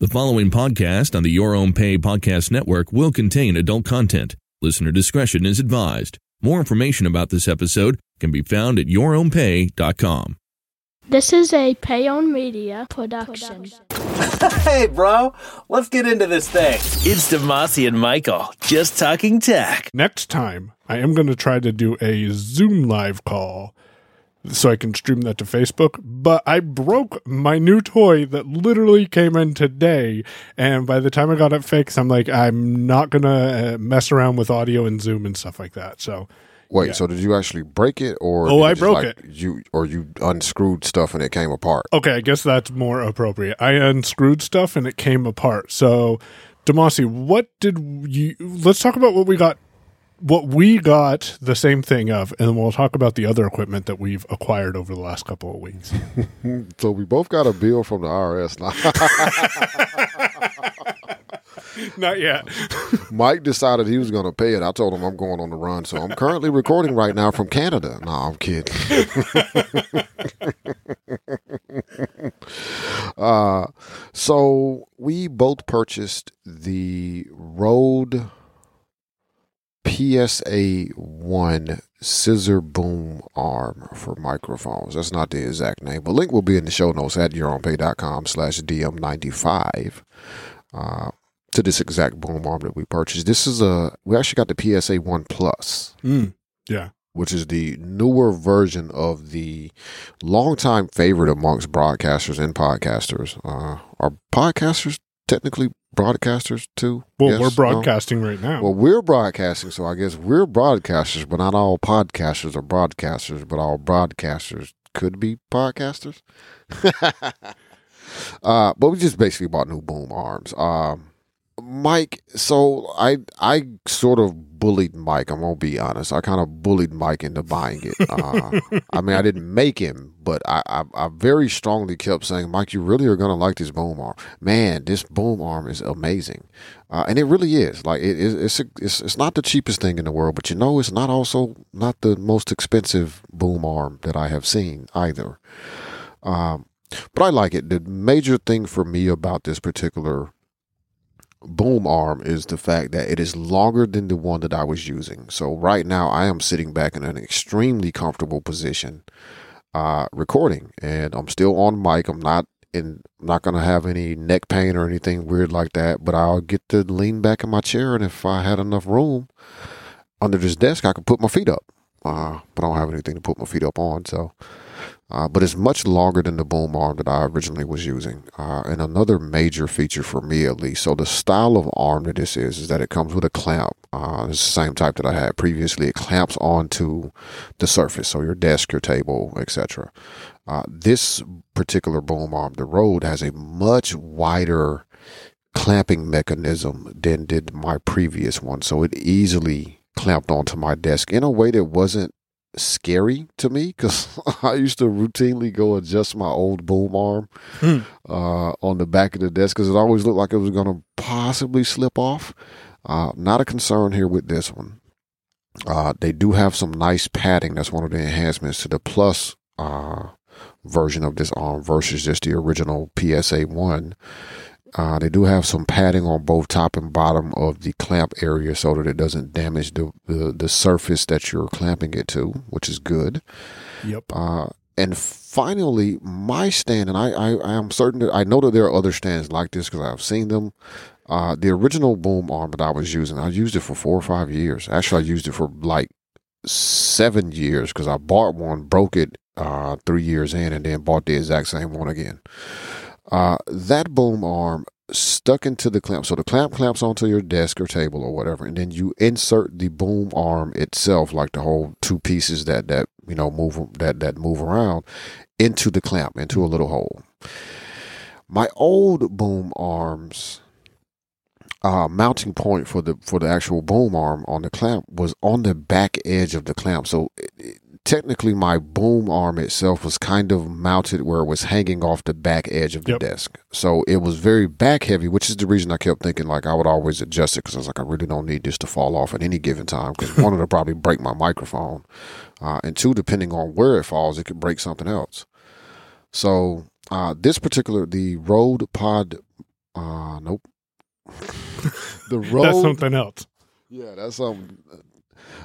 The following podcast on the Your Own Pay Podcast Network will contain adult content. Listener discretion is advised. More information about this episode can be found at yourownpay.com. This is a Pay on Media production. hey, bro, let's get into this thing. It's Damashe and Michael, just talking tech. Next time, I am going to try to do a Zoom live call so I can stream that to Facebook. But I broke my new toy that literally came in today. And by the time I got it fixed, I'm like, I'm not going to uh, mess around with audio and Zoom and stuff like that. So. Wait, Yeah. so did you actually break it, or Oh, I broke like, it. You or you unscrewed stuff and it came apart? Okay, I guess that's more appropriate. I unscrewed stuff and it came apart. So, Damashe, what did you? Let's talk about what we got. What we got the same thing of, and then we'll talk about the other equipment that we've acquired over the last couple of weeks. So we both got a bill from the IRS. Not yet. Mike decided he was going to pay it. I told him I'm going on the run, so I'm currently recording right now from Canada. No, I'm kidding. uh, so we both purchased the Rode PSA one scissor boom arm for microphones. That's not the exact name, but link will be in the show notes at yourownpay.com slash DM95 uh, to this exact boom arm that we purchased. This is a, we actually got the PSA one plus, Mm, yeah. which is the newer version of the longtime favorite amongst broadcasters and podcasters. Uh, are podcasters technically broadcasters too? Well, Yes? we're No? broadcasting right now. Well, we're broadcasting, so I guess we're broadcasters, but not all podcasters are broadcasters, but all broadcasters could be podcasters. uh, but we just basically bought new boom arms. Um, Mike, so I I sort of bullied Mike. I'm gonna be honest. I kind of bullied Mike into buying it. Uh, I mean, I didn't make him, but I, I I very strongly kept saying, Mike, you really are gonna like this boom arm. Man, this boom arm is amazing, uh, and it really is. Like it, it, it's, a, it's it's not the cheapest thing in the world, but you know, it's not also not the most expensive boom arm that I have seen either. Um, but I like it. The major thing for me about this particular boom arm is the fact that it is longer than the one that I was using. So right now I am sitting back in an extremely comfortable position uh recording and I'm still on mic. I'm not in not going to have any neck pain or anything weird like that, but I'll get to lean back in my chair and if I had enough room under this desk I could put my feet up. Uh but I don't have anything to put my feet up on, so uh, but it's much longer than the boom arm that I originally was using. Uh, and another major feature for me, at least, so the style of arm that this is, is that it comes with a clamp. Uh, it's the same type that I had previously. It clamps onto the surface, so your desk, your table, etc. Uh, this particular boom arm, the Rode, has a much wider clamping mechanism than did my previous one, so it easily clamped onto my desk in a way that wasn't scary to me because I used to routinely go adjust my old boom arm Hmm. uh, on the back of the desk because it always looked like it was going to possibly slip off. Uh, not a concern here with this one. Uh, they do have some nice padding. That's one of the enhancements to the plus uh, version of this arm versus just the original PSA one. Uh, they do have some padding on both top and bottom of the clamp area so that it doesn't damage the, the, the surface that you're clamping it to, which is good. Yep. Uh, and finally, my stand, and I, I, I am certain that I know that there are other stands like this because I've seen them. Uh, the original boom arm that I was using, I used it for four or five years. Actually, I used it for like seven years because I bought one, broke it uh, three years in, and then bought the exact same one again. Uh, that boom arm stuck into the clamp. So the clamp clamps onto your desk or table or whatever, and then you insert the boom arm itself, like the whole two pieces that that you know move that that move around into the clamp into a little hole. My old boom arms uh, mounting point for the for the actual boom arm on the clamp was on the back edge of the clamp. So it, it- technically, my boom arm itself was kind of mounted where it was hanging off the back edge of the Yep. desk. So it was very back heavy, which is the reason I kept thinking like I would always adjust it because I was like, I really don't need this to fall off at any given time because one, it'll probably break my microphone, uh, and two, depending on where it falls, it could break something else. So uh, this particular the Rode Pod Uh, nope. the road. That's something else. Yeah, that's something.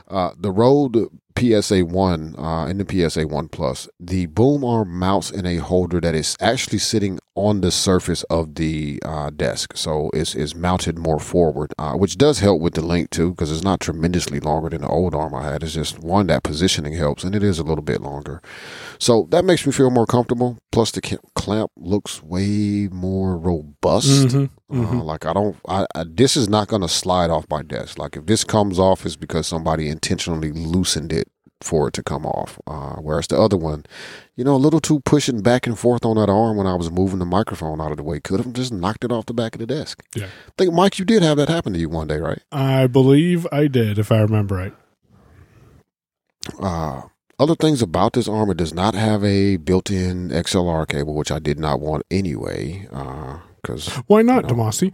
Uh, the Rode PSA One uh, in the PSA One Plus, the boom arm mounts in a holder that is actually sitting on the surface of the uh, desk, so it's, it's mounted more forward, uh, which does help with the length too, because it's not tremendously longer than the old arm I had. It's just one that positioning helps, and it is a little bit longer, so that makes me feel more comfortable. Plus, the clamp looks way more robust. Mm-hmm, mm-hmm. Uh, like I don't, I, I this is not going to slide off my desk. Like if this comes off, it's because somebody intentionally loosened it for it to come off. Uh, whereas the other one, you know, a little too pushing back and forth on that arm when I was moving the microphone out of the way could have just knocked it off the back of the desk. Yeah. I think Mike, you did have that happen to you one day, right? I believe I did, if I remember right. Uh, other things about this arm, it does not have a built-in XLR cable, which I did not want anyway. Because uh, why not, you know, Damashe?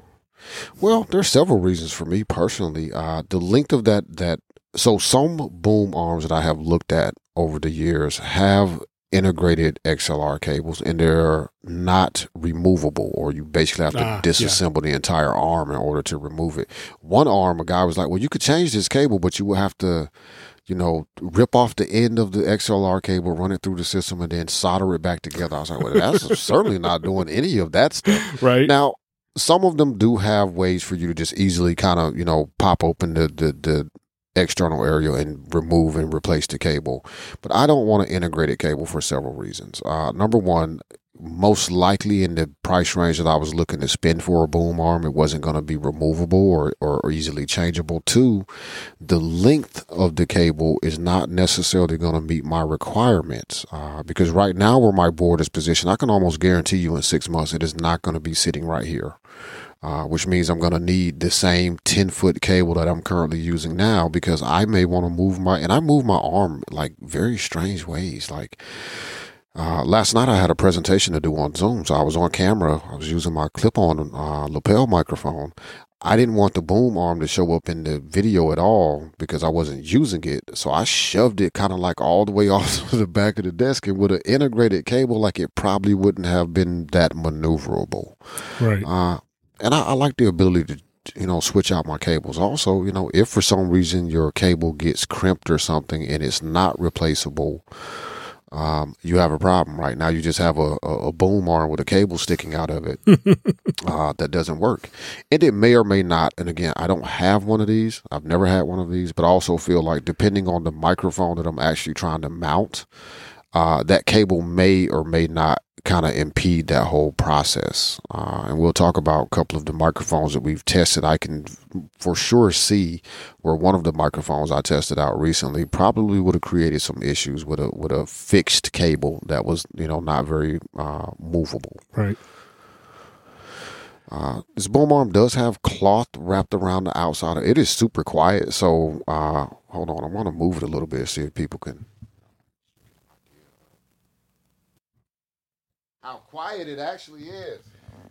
Well, there's several reasons for me personally. Uh, the length of that that so some boom arms that I have looked at over the years have integrated XLR cables and they're not removable or you basically have to Ah, disassemble the entire arm in order to remove it. One arm a guy was like, "Well, you could change this cable, but you will have to you know, rip off the end of the XLR cable, run it through the system, and then solder it back together. I was like, well, that's certainly not doing any of that stuff. Right. Now, some of them do have ways for you to just easily kind of, you know, pop open the, the, the external area and remove and replace the cable. But I don't want an integrated cable for several reasons. Uh, number one, most likely in the price range that I was looking to spend for a boom arm, it wasn't going to be removable or, or, or, easily changeable. Two, the length of the cable is not necessarily going to meet my requirements uh, because right now where my board is positioned, I can almost guarantee you in six months it is not going to be sitting right here. Uh, which means I'm going to need the same 10 foot cable that I'm currently using now because I may want to move my, and I move my arm like very strange ways. Like, uh, last night I had a presentation to do on Zoom, so I was on camera. I was using my clip-on uh, lapel microphone. I didn't want the boom arm to show up in the video at all because I wasn't using it. So I shoved it kind of like all the way off to the back of the desk, and with an integrated cable, like it probably wouldn't have been that maneuverable. Right. Uh, and I, I like the ability to you know, switch out my cables. Also, you know, if for some reason your cable gets crimped or something and it's not replaceable, um, you have a problem right now. You just have a, a, boom arm with a cable sticking out of it uh, that doesn't work, and it may or may not. And again, I don't have one of these. I've never had one of these, but I also feel like depending on the microphone that I'm actually trying to mount, uh, that cable may or may not kind of impede that whole process. Uh, and we'll talk about a couple of the microphones that we've tested. I can for sure see where one of the microphones I tested out recently probably would have created some issues with a with a fixed cable that was you know not very uh, movable. Right. Uh, this boom arm does have cloth wrapped around the outside. It is super quiet. So uh, hold on, I want to move it a little bit see if people can how quiet it actually is.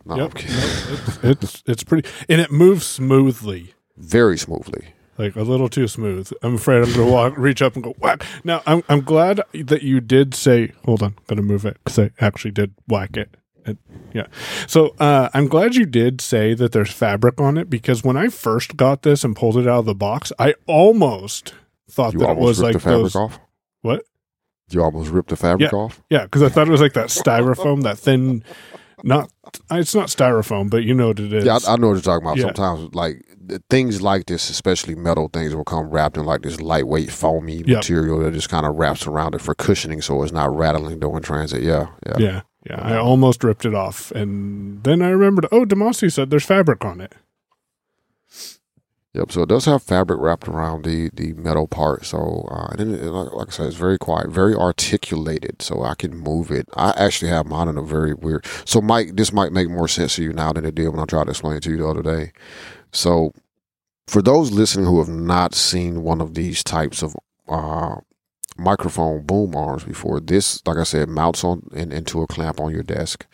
No, yep. It's, it's it's pretty, and it moves smoothly, very smoothly, like a little too smooth. I'm afraid I'm gonna walk, reach up and go whack. Now I'm I'm glad that you did say, hold on, I'm gonna move it because I actually did whack it. it yeah, so uh, I'm glad you did say that there's fabric on it because when I first got this and pulled it out of the box, I almost thought you that it was like the fabric those, off. What? You almost ripped the fabric yeah. off. Yeah, because I thought it was like that styrofoam, that thin. Not, it's not styrofoam, but you know what it is. Yeah, I, I know what you're talking about. Yeah. Sometimes, like things like this, especially metal things, will come wrapped in like this lightweight, foamy Yep. material that just kind of wraps around it for cushioning, so it's not rattling during transit. Yeah, yeah. Yeah, yeah. I almost ripped it off, and then I remembered. Oh, Damashe said there's fabric on it. Yep. So it does have fabric wrapped around the the metal part. So uh, and then it, like like I said, it's very quiet, very articulated. So I can move it. I actually have mine in a very weird. So Mike, this might make more sense to you now than it did when I tried to explain it to you the other day. So for those listening who have not seen one of these types of uh, microphone boom arms before, this, like I said, mounts on in, into a clamp on your desk.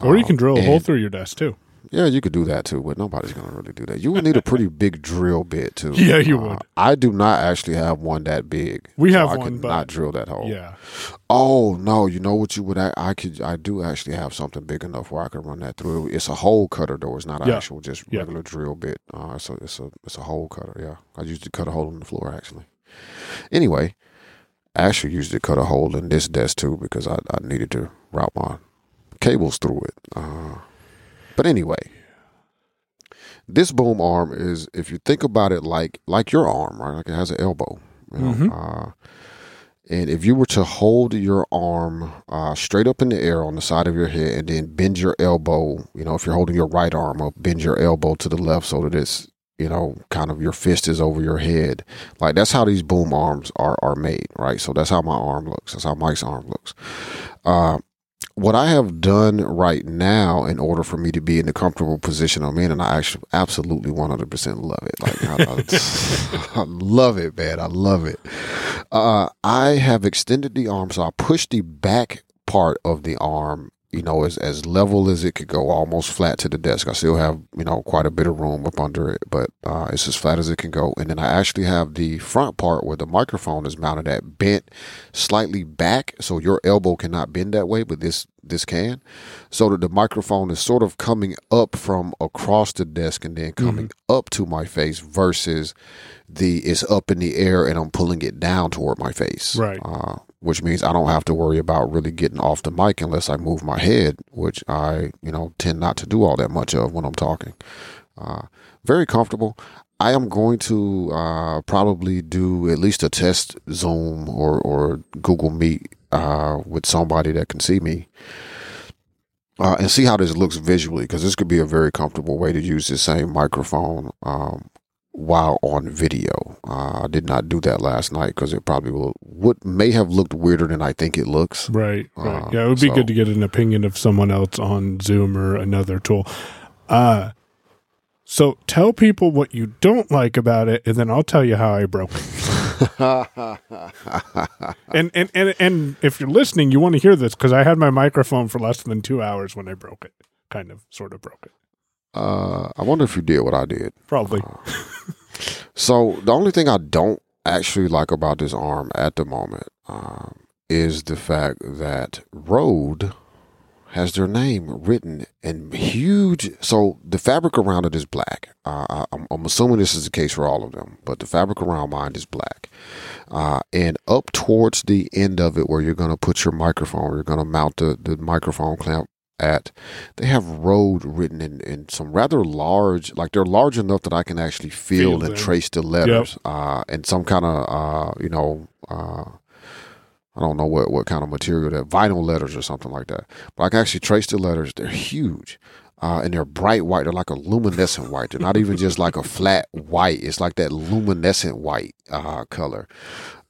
Or you Uh, can drill a hole through your desk too. Yeah, you could do that too, but nobody's gonna really do that. You would need a pretty big drill bit too. Yeah, you Uh, would. I do not actually have one that big. We so have I one, could but- not drill that hole. Yeah. Oh no, you know what you would? I, I could. I do actually have something big enough where I could run that through. It's a hole cutter though. It's not an Yeah. actual just Yeah. regular drill bit. Uh, it's a it's a it's a hole cutter. Yeah, I used to cut a hole in the floor actually. Anyway, I actually used to cut a hole in this desk too because I, I needed to route my cables through it. Uh, but anyway, this boom arm is if you think about it like like your arm, right? Like it has an elbow. You know, Mhm. uh, and if you were to hold your arm uh, straight up in the air on the side of your head and then bend your elbow, you know, if you're holding your right arm up, bend your elbow to the left so that it's, you know, kind of your fist is over your head. Like that's how these boom arms are are made, right? So that's how my arm looks. That's how Mike's arm looks. Uh, what I have done right now in order for me to be in the comfortable position I'm in, and I actually absolutely 100% love it. Like, I, I, I love it, man. I love it. Uh, I have extended the arm, so I push the back part of the arm, you know, as, as level as it could go, almost flat to the desk. I still have, you know, quite a bit of room up under it, but uh, it's as flat as it can go. And then I actually have the front part where the microphone is mounted at bent slightly back, so your elbow cannot bend that way, but this this can, so that the microphone is sort of coming up from across the desk and then coming up to my face versus the it's up in the air and I'm pulling it down toward my face. Right. Uh, which means I don't have to worry about really getting off the mic unless I move my head, which I, you know, tend not to do all that much of when I'm talking. Uh, very comfortable. I am going to uh, probably do at least a test Zoom or, or Google Meet uh, with somebody that can see me uh, and see how this looks visually because this could be a very comfortable way to use the same microphone um, while on video. Uh, I did not do that last night because it probably will would may have looked weirder than I think it looks. Right, right. Uh, yeah, it would be so- good to get an opinion of someone else on Zoom or another tool. Uh so tell people what you don't like about it, and then I'll tell you how I broke it. and, and and and if you're listening, you want to hear this because I had my microphone for less than two hours when I broke it. Kind of, sort of broke it. Uh, I wonder if you did what I did. Probably. So the only thing I don't actually like about this arm at the moment um, is the fact that Rode has their name written in huge. So the fabric around it is black. Uh, I- I'm, I'm assuming this is the case for all of them, but the fabric around mine is black. Uh, and up towards the end of it, where you're going to put your microphone, you're going to mount the, the microphone clamp at, they have Rode written in, in some rather large, like they're large enough that I can actually feel Feel and them. trace the letters. Uh, and some kind of, uh, you know, uh, I don't know what, what kind of material that vinyl letters or something like that. But I can actually trace the letters. They're huge. Uh, and they're bright white. They're like a luminescent white. They're not even just like a flat white. It's like that luminescent white uh, color.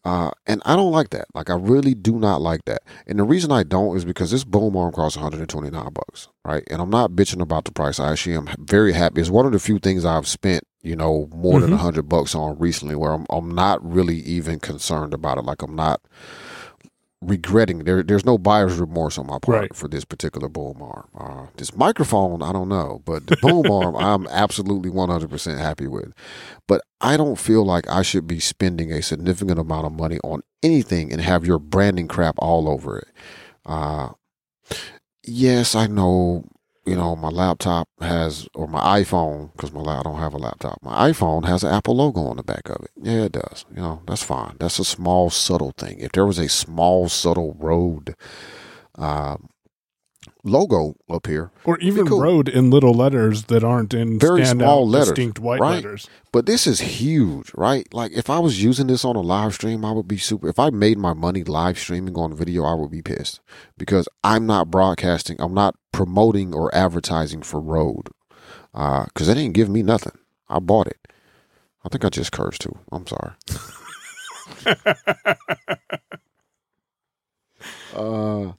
Uh, and I don't like that. Like I really do not like that. And the reason I don't is because this boom arm costs 129 bucks, right? And I'm not bitching about the price. I actually am very happy. It's one of the few things I've spent, you know, more than Mhm. a hundred bucks on recently, where I'm I'm not really even concerned about it. Like I'm not regretting there there's no buyer's remorse on my part Right. for this particular boom arm. Uh, this microphone i don't know but the boom arm i'm absolutely 100% happy with. But i don't feel like i should be spending a significant amount of money on anything and have your branding crap all over it. Uh, yes i know you know my laptop has or my iphone because my i don't have a laptop. My iphone has an apple logo on the back of it. Yeah it does. You know that's fine. That's a small subtle thing. If there was a small subtle Rode um, logo up here Or even cool. Rode in little letters that aren't in Very small letters, distinct white right? letters. But this is huge, right? Like if I was using this on a live stream, I would be super. If I made my money live streaming on video, I would be pissed because I'm not broadcasting. I'm not promoting or advertising for Rode because they didn't give me nothing. I bought it. I think I just cursed too. I'm sorry. uh,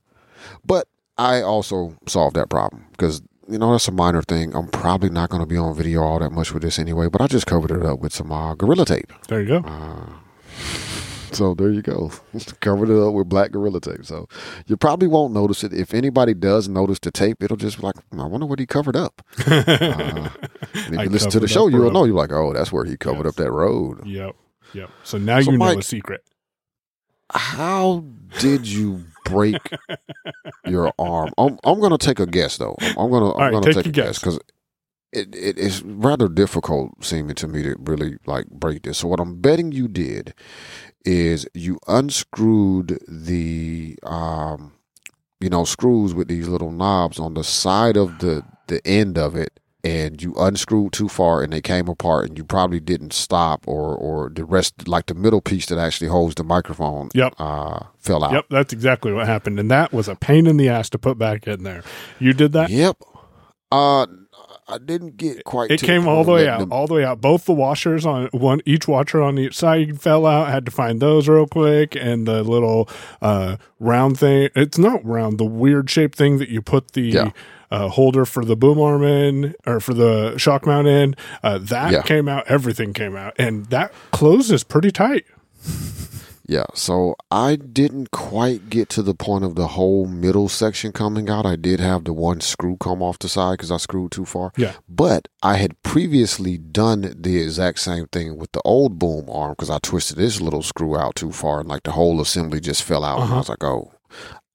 I also solved that problem because you know that's a minor thing. I'm probably not going to be on video all that much with this anyway. But I just covered it up with some uh, gorilla tape. There you go. Uh, So there you go. Covered it up with black gorilla tape. So you probably won't notice it. If anybody does notice the tape, it'll just be like, I wonder what he covered up. Uh, and if I you listen to the show, you'll Rode. know. You're like, oh, that's where he covered Yes. up that Rode. Yep. Yep. So now So, you know Mike- a secret. How did you break your arm? I'm, I'm going to take a guess though. I'm, I'm going to I'm right, going take to take a guess guess. because it, it it's rather difficult seeming to me to really like break this. So what I'm betting you did is you unscrewed the um you know screws with these little knobs on the side of the the end of it and you unscrewed too far and they came apart and you probably didn't stop or or the rest like the middle piece that actually holds the microphone Yep. uh fell out Yep, that's exactly what happened, and that was a pain in the ass to put back in there. You did that. Yep. Uh, I didn't get quite. It came all the way out, them- all the way out. Both the washers on one, each washer on each side fell out. Had to find those real quick, and the little uh, round thing. It's not round, the weird shaped thing that you put the Yeah. Uh, holder for the boom arm in, or for the shock mount in. Uh, that Yeah. came out. Everything came out, and that closes pretty tight. Yeah. So I didn't quite get to the point of the whole middle section coming out. I did have the one screw come off the side because I screwed too far. Yeah. But I had previously done the exact same thing with the old boom arm because I twisted this little screw out too far and like the whole assembly just fell out. And I Uh-huh. was like, oh.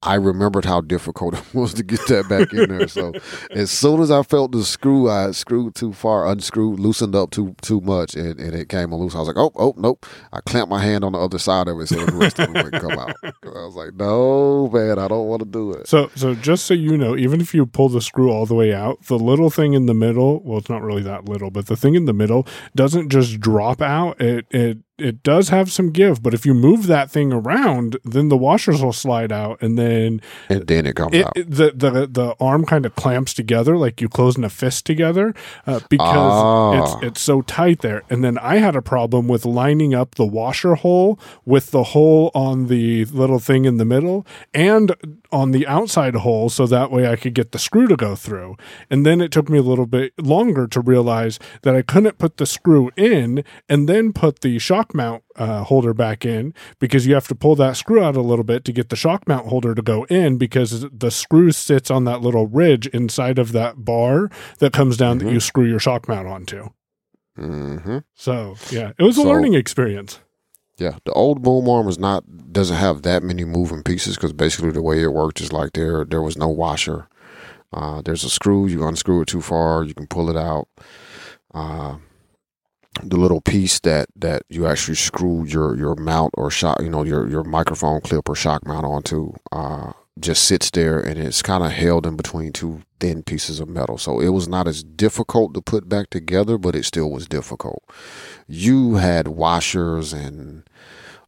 I remembered how difficult it was to get that back in there. So as soon as I felt the screw, I screwed too far, unscrewed, loosened up too too much, and, and it came loose. I was like, oh, oh, nope. I clamped my hand on the other side of it so the rest of it wouldn't come out. I was like, no, man, I don't want to do it. So, so just so you know, even if you pull the screw all the way out, the little thing in the middle, well, it's not really that little, but the thing in the middle doesn't just drop out. It, it, it does have some give, but if you move that thing around, then the washers will slide out and then And then it comes it, out. it- the, the, the arm kind of clamps together like you closing a fist together uh, because Ah. it's, it's so tight there. And then I had a problem with lining up the washer hole with the hole on the little thing in the middle and on the outside hole so that way I could get the screw to go through. And then it took me a little bit longer to realize that I couldn't put the screw in and then put the shock mount uh, holder back in because you have to pull that screw out a little bit to get the shock mount holder to go in because the screw sits on that little ridge inside of that bar that comes down that you screw your shock mount onto. hmm So, yeah, it was a So- learning experience. Yeah, the old boom arm is not doesn't have that many moving pieces because basically the way it worked is like there there was no washer. Uh, there's a screw. You unscrew it too far, you can pull it out. Uh, the little piece that that you actually screw your your mount or shock, you know, your your microphone clip or shock mount onto, uh, just sits there and it's kind of held in between two thin pieces of metal. So it was not as difficult to put back together, but it still was difficult. You had washers and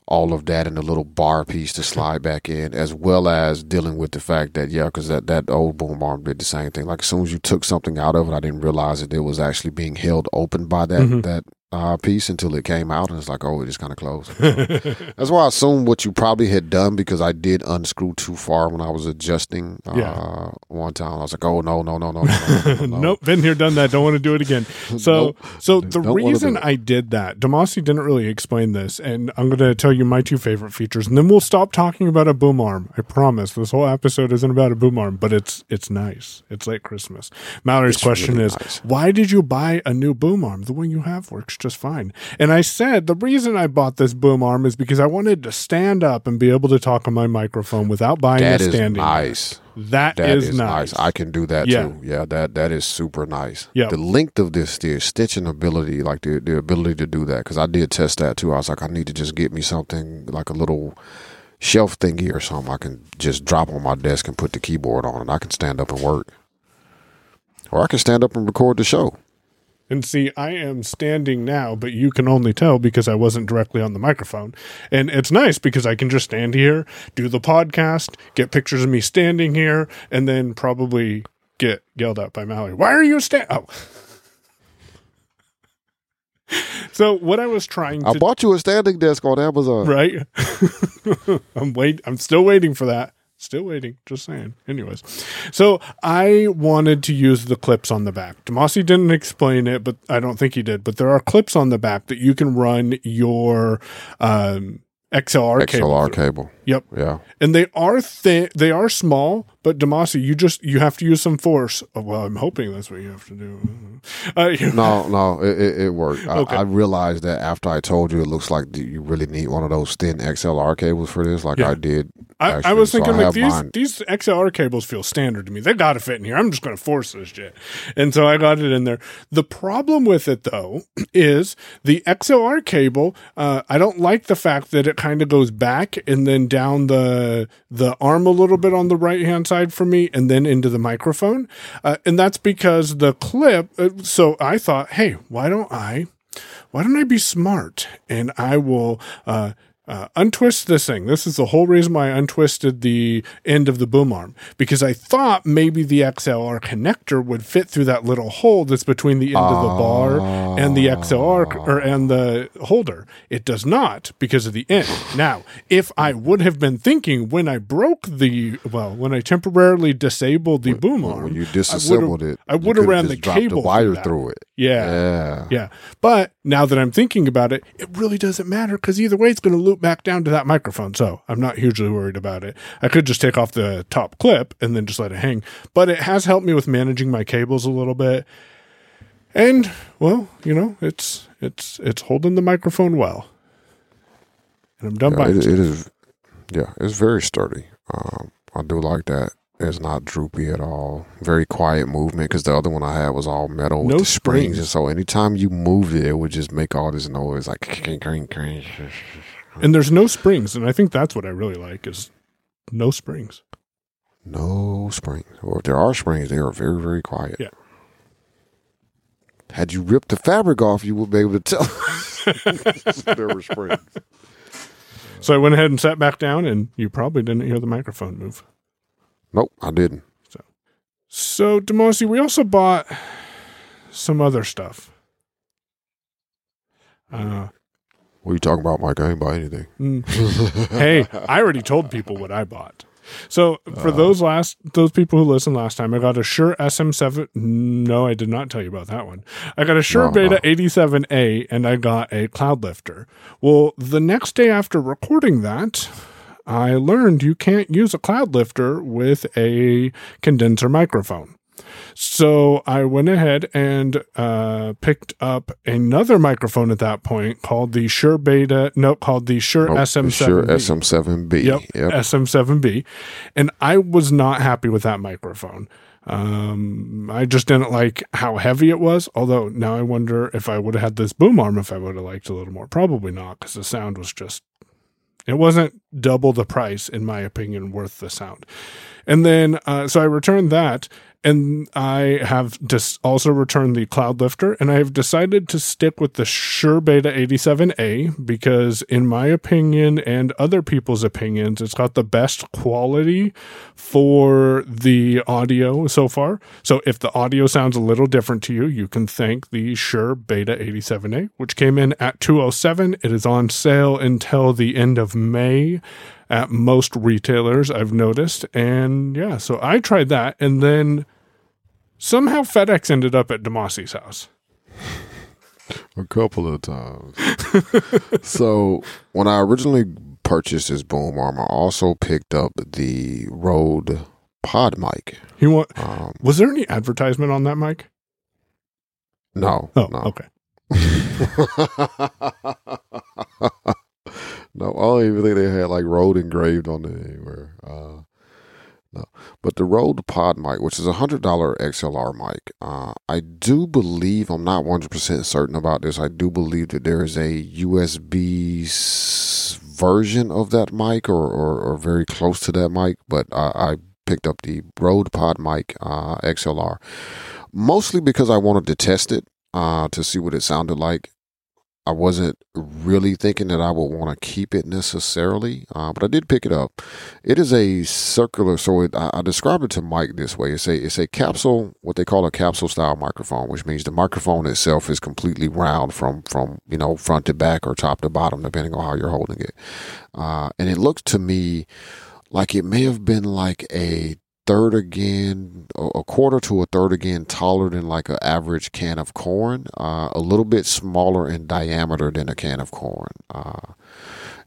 all of that and a little bar piece to slide back in, as well as dealing with the fact that yeah, because that that old boom arm did the same thing. Like as soon as you took something out of it, I didn't realize that it was actually being held open by that Mhm. that uh, piece until it came out, and it's like oh, it just kind of closed. So that's why I assumed what you probably had done because I did unscrew too far when I was adjusting. Uh, Yeah. one time I was like, oh no no no no no no, no, no, no. nope, been here, done that. Don't want to do it again. So, Nope. so the Don't reason. I did that, Damashe didn't really explain this, and I'm going to tell you my two favorite features, and then we'll stop talking about a boom arm. I promise. This whole episode isn't about a boom arm, but it's it's nice. It's late Christmas. Mallory's It's question really is, nice. why did you buy a new boom arm? The one you have works just fine. And I said the reason I bought this boom arm is because I wanted to stand up and be able to talk on my microphone without buying That a is standing. nice. That That is, is, nice. nice. I can do that Yeah. too. Yeah, that that is super nice. Yep. The length of this, the stitching ability, like the the ability to do that, because I did test that too. I was like, I need to just get me something like a little shelf thingy or something. I can just drop on my desk and put the keyboard on, and I can stand up and work, or I can stand up and record the show. And see, I am standing now, but you can only tell because I wasn't directly on the microphone. And it's nice because I can just stand here, do the podcast, get pictures of me standing here, and then probably get yelled at by Mallory. Why are you stand? Oh. so what I was trying to I bought you a standing desk on Amazon. right, I'm wait. I'm still waiting for that. Still waiting. Just saying. Anyways, so I wanted to use the clips on the back. Damashe didn't explain it, but I don't think he did. But there are clips on the back that you can run your um, XLR, cable. XLR through. cable. Yep. Yeah. And they are thin. They are small, but Damashe, you just you have to use some force. Oh, well, I'm hoping that's what you have to do. Uh, you- No, no, it, it, it worked. I, Okay. I realized that after I told you, it looks like you really need one of those thin XLR cables for this, like Yeah. I did. I, I was So thinking like these mine. these XLR cables feel standard to me. They got to fit in here. I'm just going to force this shit, and so I got it in there. The problem with it though is the XLR cable. Uh, I don't like the fact that it kind of goes back and then down the the arm a little bit on the right hand side for me, and then into the microphone, uh, and that's because the clip. Uh, so I thought, hey, why don't I? why don't I be smart and I will uh, uh, untwist this thing. This is the whole reason why I untwisted the end of the boom arm because I thought maybe the XLR connector would fit through that little hole that's between the end of the bar and the XLR or and the holder. It does not because of the end. Now, if I would have been thinking when I broke the well, when I temporarily disabled the boom arm, when you I it, I would have ran the cable wire through it. Yeah. Yeah. Yeah. But now that I'm thinking about it, it really doesn't matter because either way, it's going to loop back down to that microphone. So I'm not hugely worried about it. I could just take off the top clip and then just let it hang. But it has helped me with managing my cables a little bit. And well, you know, it's it's it's holding the microphone well. And I'm done Yeah, buying it, it is. Yeah, it's very sturdy. Um, I do like that. It's not droopy at all. Very quiet movement because the other one I had was all metal with No the springs, springs. and so anytime you moved it, it would just make all this noise like. cring, cring, cring. And there's no springs, and I think that's what I really like is no springs. No springs, or if there are springs, they are very very quiet. Yeah. Had you ripped the fabric off, you would be able to tell there were springs. So I went ahead and sat back down, and you probably didn't hear the microphone move. Nope, I didn't. So, so Damashe, we also bought some other stuff. Uh, What are you talking about, Mike? I ain't buy anything. mm. hey, I already told people what I bought. So, for those last those people who listened last time, I got a Shure SM7. No, I did not tell you about that one. I got a Shure No, Beta no. 87A, and I got a Cloud Lifter. Well, the next day after recording that, I learned you can't use a Cloud Lifter with a condenser microphone. So I went ahead and uh, picked up another microphone at that point called the Shure Beta, no, called the Shure Nope, SM7. Shure, SM7B. Yep, yep. SM7B. And I was not happy with that microphone. Um, I just didn't like how heavy it was. Although now I wonder if I would have had this boom arm, if I would have liked a little more. Probably not, because the sound was just, it wasn't double the price, in my opinion, worth the sound. And then, uh, so I returned that, and I have just also returned the Cloud Lifter, and I have decided to stick with the Shure Beta 87A because, in my opinion and other people's opinions, it's got the best quality for the audio so far. So, if the audio sounds a little different to you, you can thank the Shure Beta 87A, which came in at 207. It is on sale until the end of May at most retailers I've noticed. And yeah, so I tried that and then somehow FedEx ended up at Damashe's house. A couple of times. so when I originally purchased this boom arm, I also picked up the Rode Pod mic. He want Um, was there any advertisement on that mic? no, Oh, no, okay. no. I don't even think they had like Rode engraved on it anywhere. Uh, no, but the Rode Pod mic, which is a hundred dollar XLR mic, uh, I do believe I'm not one hundred percent certain about this. I do believe that there is a USB version of that mic, or, or, or very close to that mic. But I, I picked up the Rode Pod mic uh, XLR mostly because I wanted to test it uh, to see what it sounded like. I wasn't really thinking that I would want to keep it necessarily, uh, but I did pick it up. It is a circular, so it, I, I described it to Mike this way: it's a it's a capsule, what they call a capsule style microphone, which means the microphone itself is completely round from from you know front to back or top to bottom, depending on how you're holding it. Uh, and it looks to me like it may have been like a third again, a quarter to a third again taller than like an average can of corn, uh, a little bit smaller in diameter than a can of corn. Uh,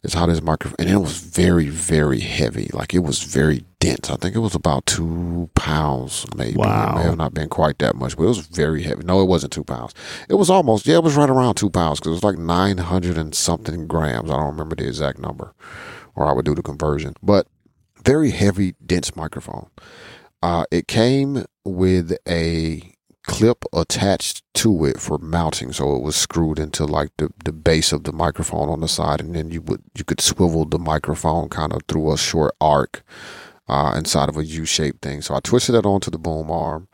is how this microphone, and it was very, very heavy. Like it was very dense. I think it was about two pounds, maybe. Wow. It may have not been quite that much, but it was very heavy. No, it wasn't two pounds. It was almost, yeah, it was right around two pounds because it was like 900 and something grams. I don't remember the exact number, or I would do the conversion. But very heavy, dense microphone. Uh, it came with a clip attached to it for mounting so it was screwed into like the, the base of the microphone on the side and then you would you could swivel the microphone kind of through a short arc uh, inside of a u-shaped thing. So i twisted it onto the boom arm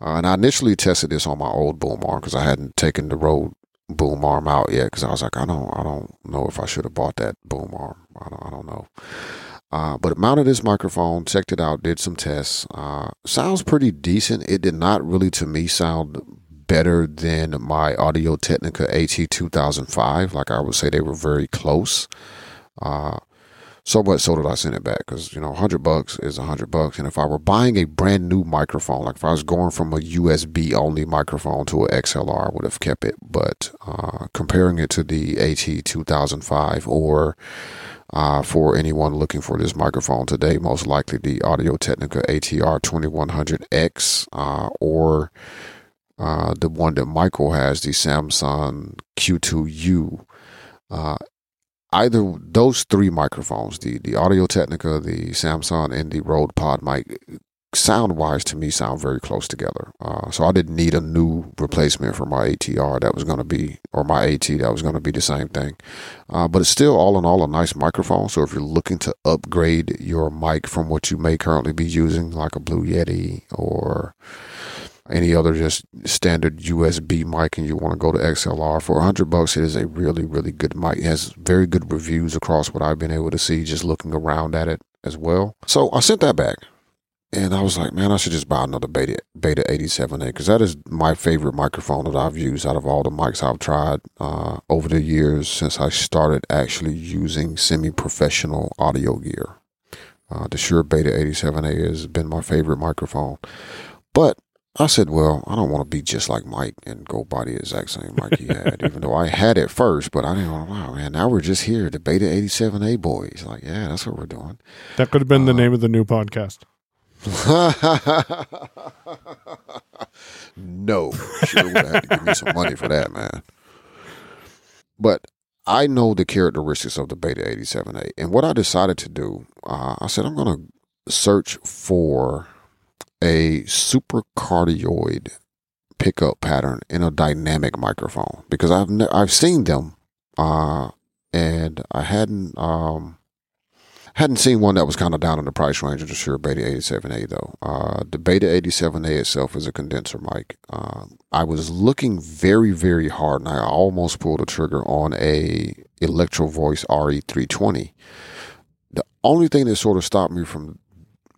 uh, and i initially tested this on my old boom arm because i hadn't taken the Rode boom arm out yet because i was like i don't i don't know if i should have bought that boom arm. I don't, I don't know uh, but mounted this microphone, checked it out, did some tests. Uh, sounds pretty decent. It did not really, to me, sound better than my Audio Technica AT 2005. Like I would say, they were very close. Uh, so much so that I sent it back because you know, hundred bucks is hundred bucks, and if I were buying a brand new microphone, like if I was going from a USB only microphone to an XLR, I would have kept it. But uh, comparing it to the AT 2005 or uh, for anyone looking for this microphone today, most likely the Audio Technica ATR 2100X uh, or uh, the one that Michael has, the Samson Q2U. Uh, either those three microphones, the, the Audio Technica, the Samson, and the Rode Pod mic, sound wise to me sound very close together. Uh, so I didn't need a new replacement for my ATR that was going to be, or my AT that was going to be the same thing. Uh, but it's still all in all a nice microphone. So if you're looking to upgrade your mic from what you may currently be using, like a Blue Yeti or any other just standard USB mic and you want to go to XLR for 100 bucks it is a really really good mic it has very good reviews across what I've been able to see just looking around at it as well so I sent that back and I was like, man, I should just buy another Beta Beta 87A because that is my favorite microphone that I've used out of all the mics I've tried uh, over the years since I started actually using semi-professional audio gear. Uh, the Shure Beta 87A has been my favorite microphone, but I said, well, I don't want to be just like Mike and go buy the exact same mic he had, even though I had it first. But I didn't want, wow, man, now we're just here, the Beta 87A boys. Like, yeah, that's what we're doing. That could have been the name of the new podcast. no, Shure would have to give me some money for that, man. But I know the characteristics of the Beta 87A, and what I decided to do, uh, I said I'm going to search for a supercardioid pickup pattern in a dynamic microphone because I've ne- I've seen them, uh, and I hadn't um, hadn't seen one that was kind of down in the price range of the Shure Beta 87A though. Uh, the Beta 87A itself is a condenser mic. Uh, I was looking very, very hard, and I almost pulled the trigger on a Electro Voice RE320. The only thing that sort of stopped me from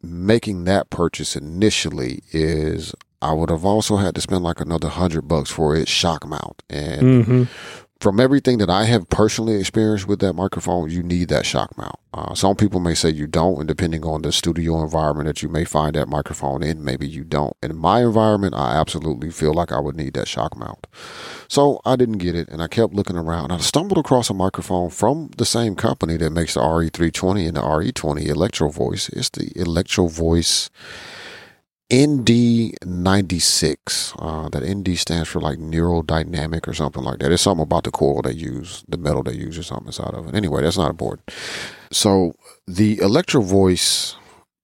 making that purchase initially is I would have also had to spend like another hundred bucks for its shock mount, and Mm-hmm. From everything that I have personally experienced with that microphone, you need that shock mount. Uh, some people may say you don't, and depending on the studio environment that you may find that microphone in, maybe you don't. In my environment, I absolutely feel like I would need that shock mount. So I didn't get it, and I kept looking around. I stumbled across a microphone from the same company that makes the RE320 and the RE20 Electro Voice. It's the Electro Voice ND96. Uh, that ND stands for like neurodynamic or something like that. It's something about the coil they use, the metal they use or something inside of it. Anyway, that's not important. So the Electro Voice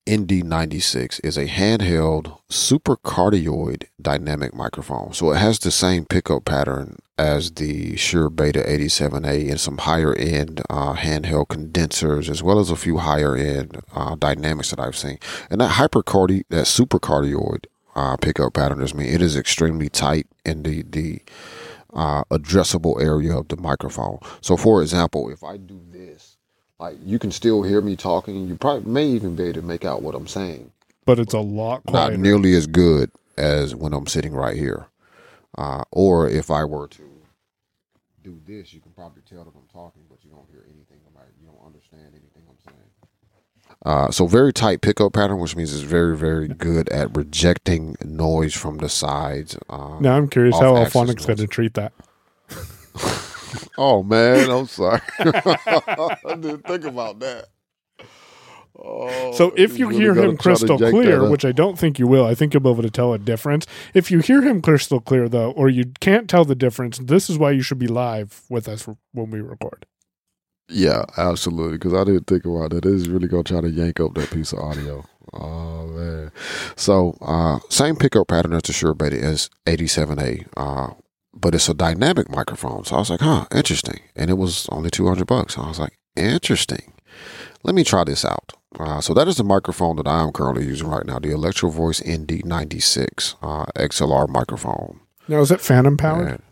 ND96 is a handheld supercardioid dynamic microphone. So it has the same pickup pattern as the Shure Beta 87A and some higher end uh, handheld condensers, as well as a few higher end uh, dynamics that I've seen. And that hypercardi, that supercardioid uh, pickup pattern is me. It is extremely tight in the the uh, addressable area of the microphone. So, for example, if I do this, like you can still hear me talking. You probably may even be able to make out what I'm saying But it's a lot not nearly as good as when I'm sitting right here. Uh, or if I were to do this, you can probably tell that I'm talking, but you don't hear anything about. You don't understand anything I'm saying. Uh, so very tight pickup pattern, which means it's very, very good at rejecting noise from the sides. Uh, now I'm curious how Auphonic's going to treat that. Oh man, I'm sorry. I didn't think about that. Oh, So if you really hear him crystal clear, which I don't think you will, I think you'll be able to tell a difference. If you hear him crystal clear though, or you can't tell the difference, this is why you should be live with us when we record. Yeah, absolutely. Because I didn't think about that. It's really gonna try to yank up that piece of audio. Oh man. So uh same pickup pattern as the Shure Beta as 87A. Uh but it's a dynamic microphone. So I was like, huh, interesting. And it was only two hundred bucks. I was like, interesting. Let me try this out. Uh, so that is the microphone that I am currently using right now, the Electro Voice ND96 uh, XLR microphone. Now is it phantom powered? And-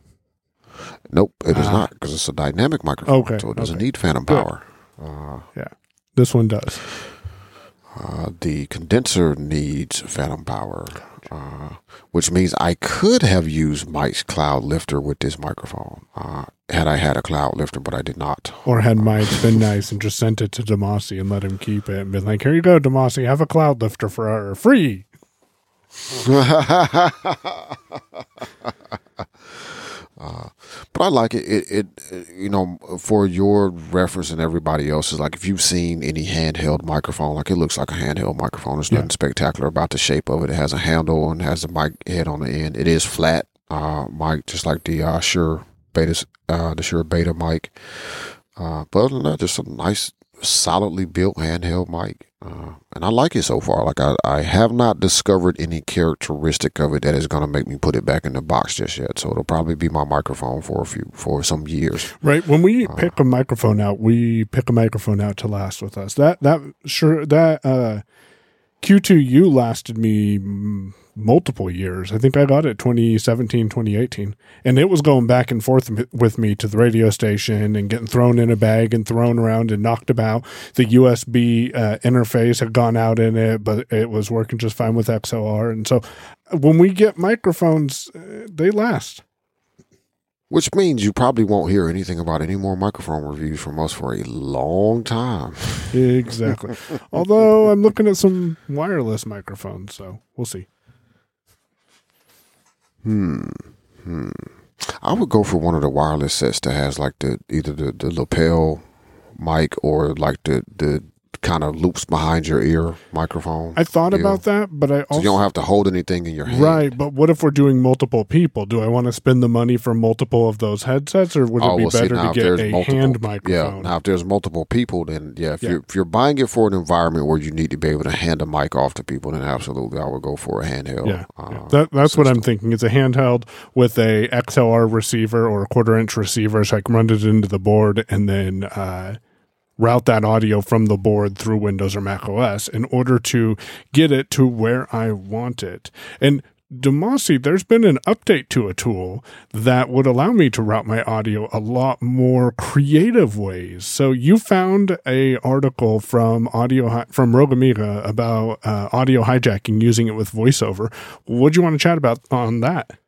nope, it is Ah. not because it's a dynamic microphone, Okay, so it doesn't okay. need phantom Good. power. Uh, This one does. uh, the condenser needs phantom power, uh, which means I could have used Mike's Cloud Lifter with this microphone uh, had I had a Cloud Lifter, but I did not. Or had Mike been nice and just sent it to Damashe and let him keep it and been like, Here you go, Damashe, have a cloud lifter for free. Uh, but I like it. It, it, it, you know, for your reference and everybody else's. Like, if you've seen any handheld microphone, like it looks like a handheld microphone. There's nothing spectacular about the shape of it. It has a handle and has a mic head on the end. It is flat, uh, mic, just like the uh, Shure Beta, uh, the Shure Beta mic. Uh, but other than that, just a nice, solidly built handheld mic. Uh, and I like it so far. Like I, I have not discovered any characteristic of it that is going to make me put it back in the box just yet. So it'll probably be my microphone for a few, for some years. Right. When we pick a microphone out, we pick a microphone out to last with us. That that sure that uh Q2U lasted me multiple years. I think I got it 2017, 2018. And it was going back and forth with me to the radio station and getting thrown in a bag and thrown around and knocked about. The USB uh, interface had gone out in it, but it was working just fine with XLR. And so when we get microphones, uh, they last. Which means you probably won't hear anything about any more microphone reviews from us for a long time. Exactly. Although I'm looking at some wireless microphones, so we'll see. Hmm. Hmm. I would go for one of the wireless sets that has like the either the, the lapel mic or like the the kind of loops behind your ear microphone. I thought about that, but I So also you don't have to hold anything in your hand. right. But what if we're doing multiple people? Do I want to spend the money for multiple of those headsets, or would it Oh, be well, see, better now to get a multiple- hand Yeah. Now, if there's multiple people, then yeah. If Yeah. you're if you're buying it for an environment where you need to be able to hand a mic off to people, then absolutely, I would go for a handheld. yeah, uh, yeah. That, that's what I'm thinking. It's a handheld with a XLR receiver or a quarter inch receiver, so I can run it into the board and then uh, route that audio from the board through Windows or Mac OS in order to get it to where I want it. And Damashe, there's been an update to a tool that would allow me to route my audio a lot more creative ways. So you found a article from audio from Rogue Amoeba about uh, audio hijacking using it with voiceover. What do you want to chat about on that?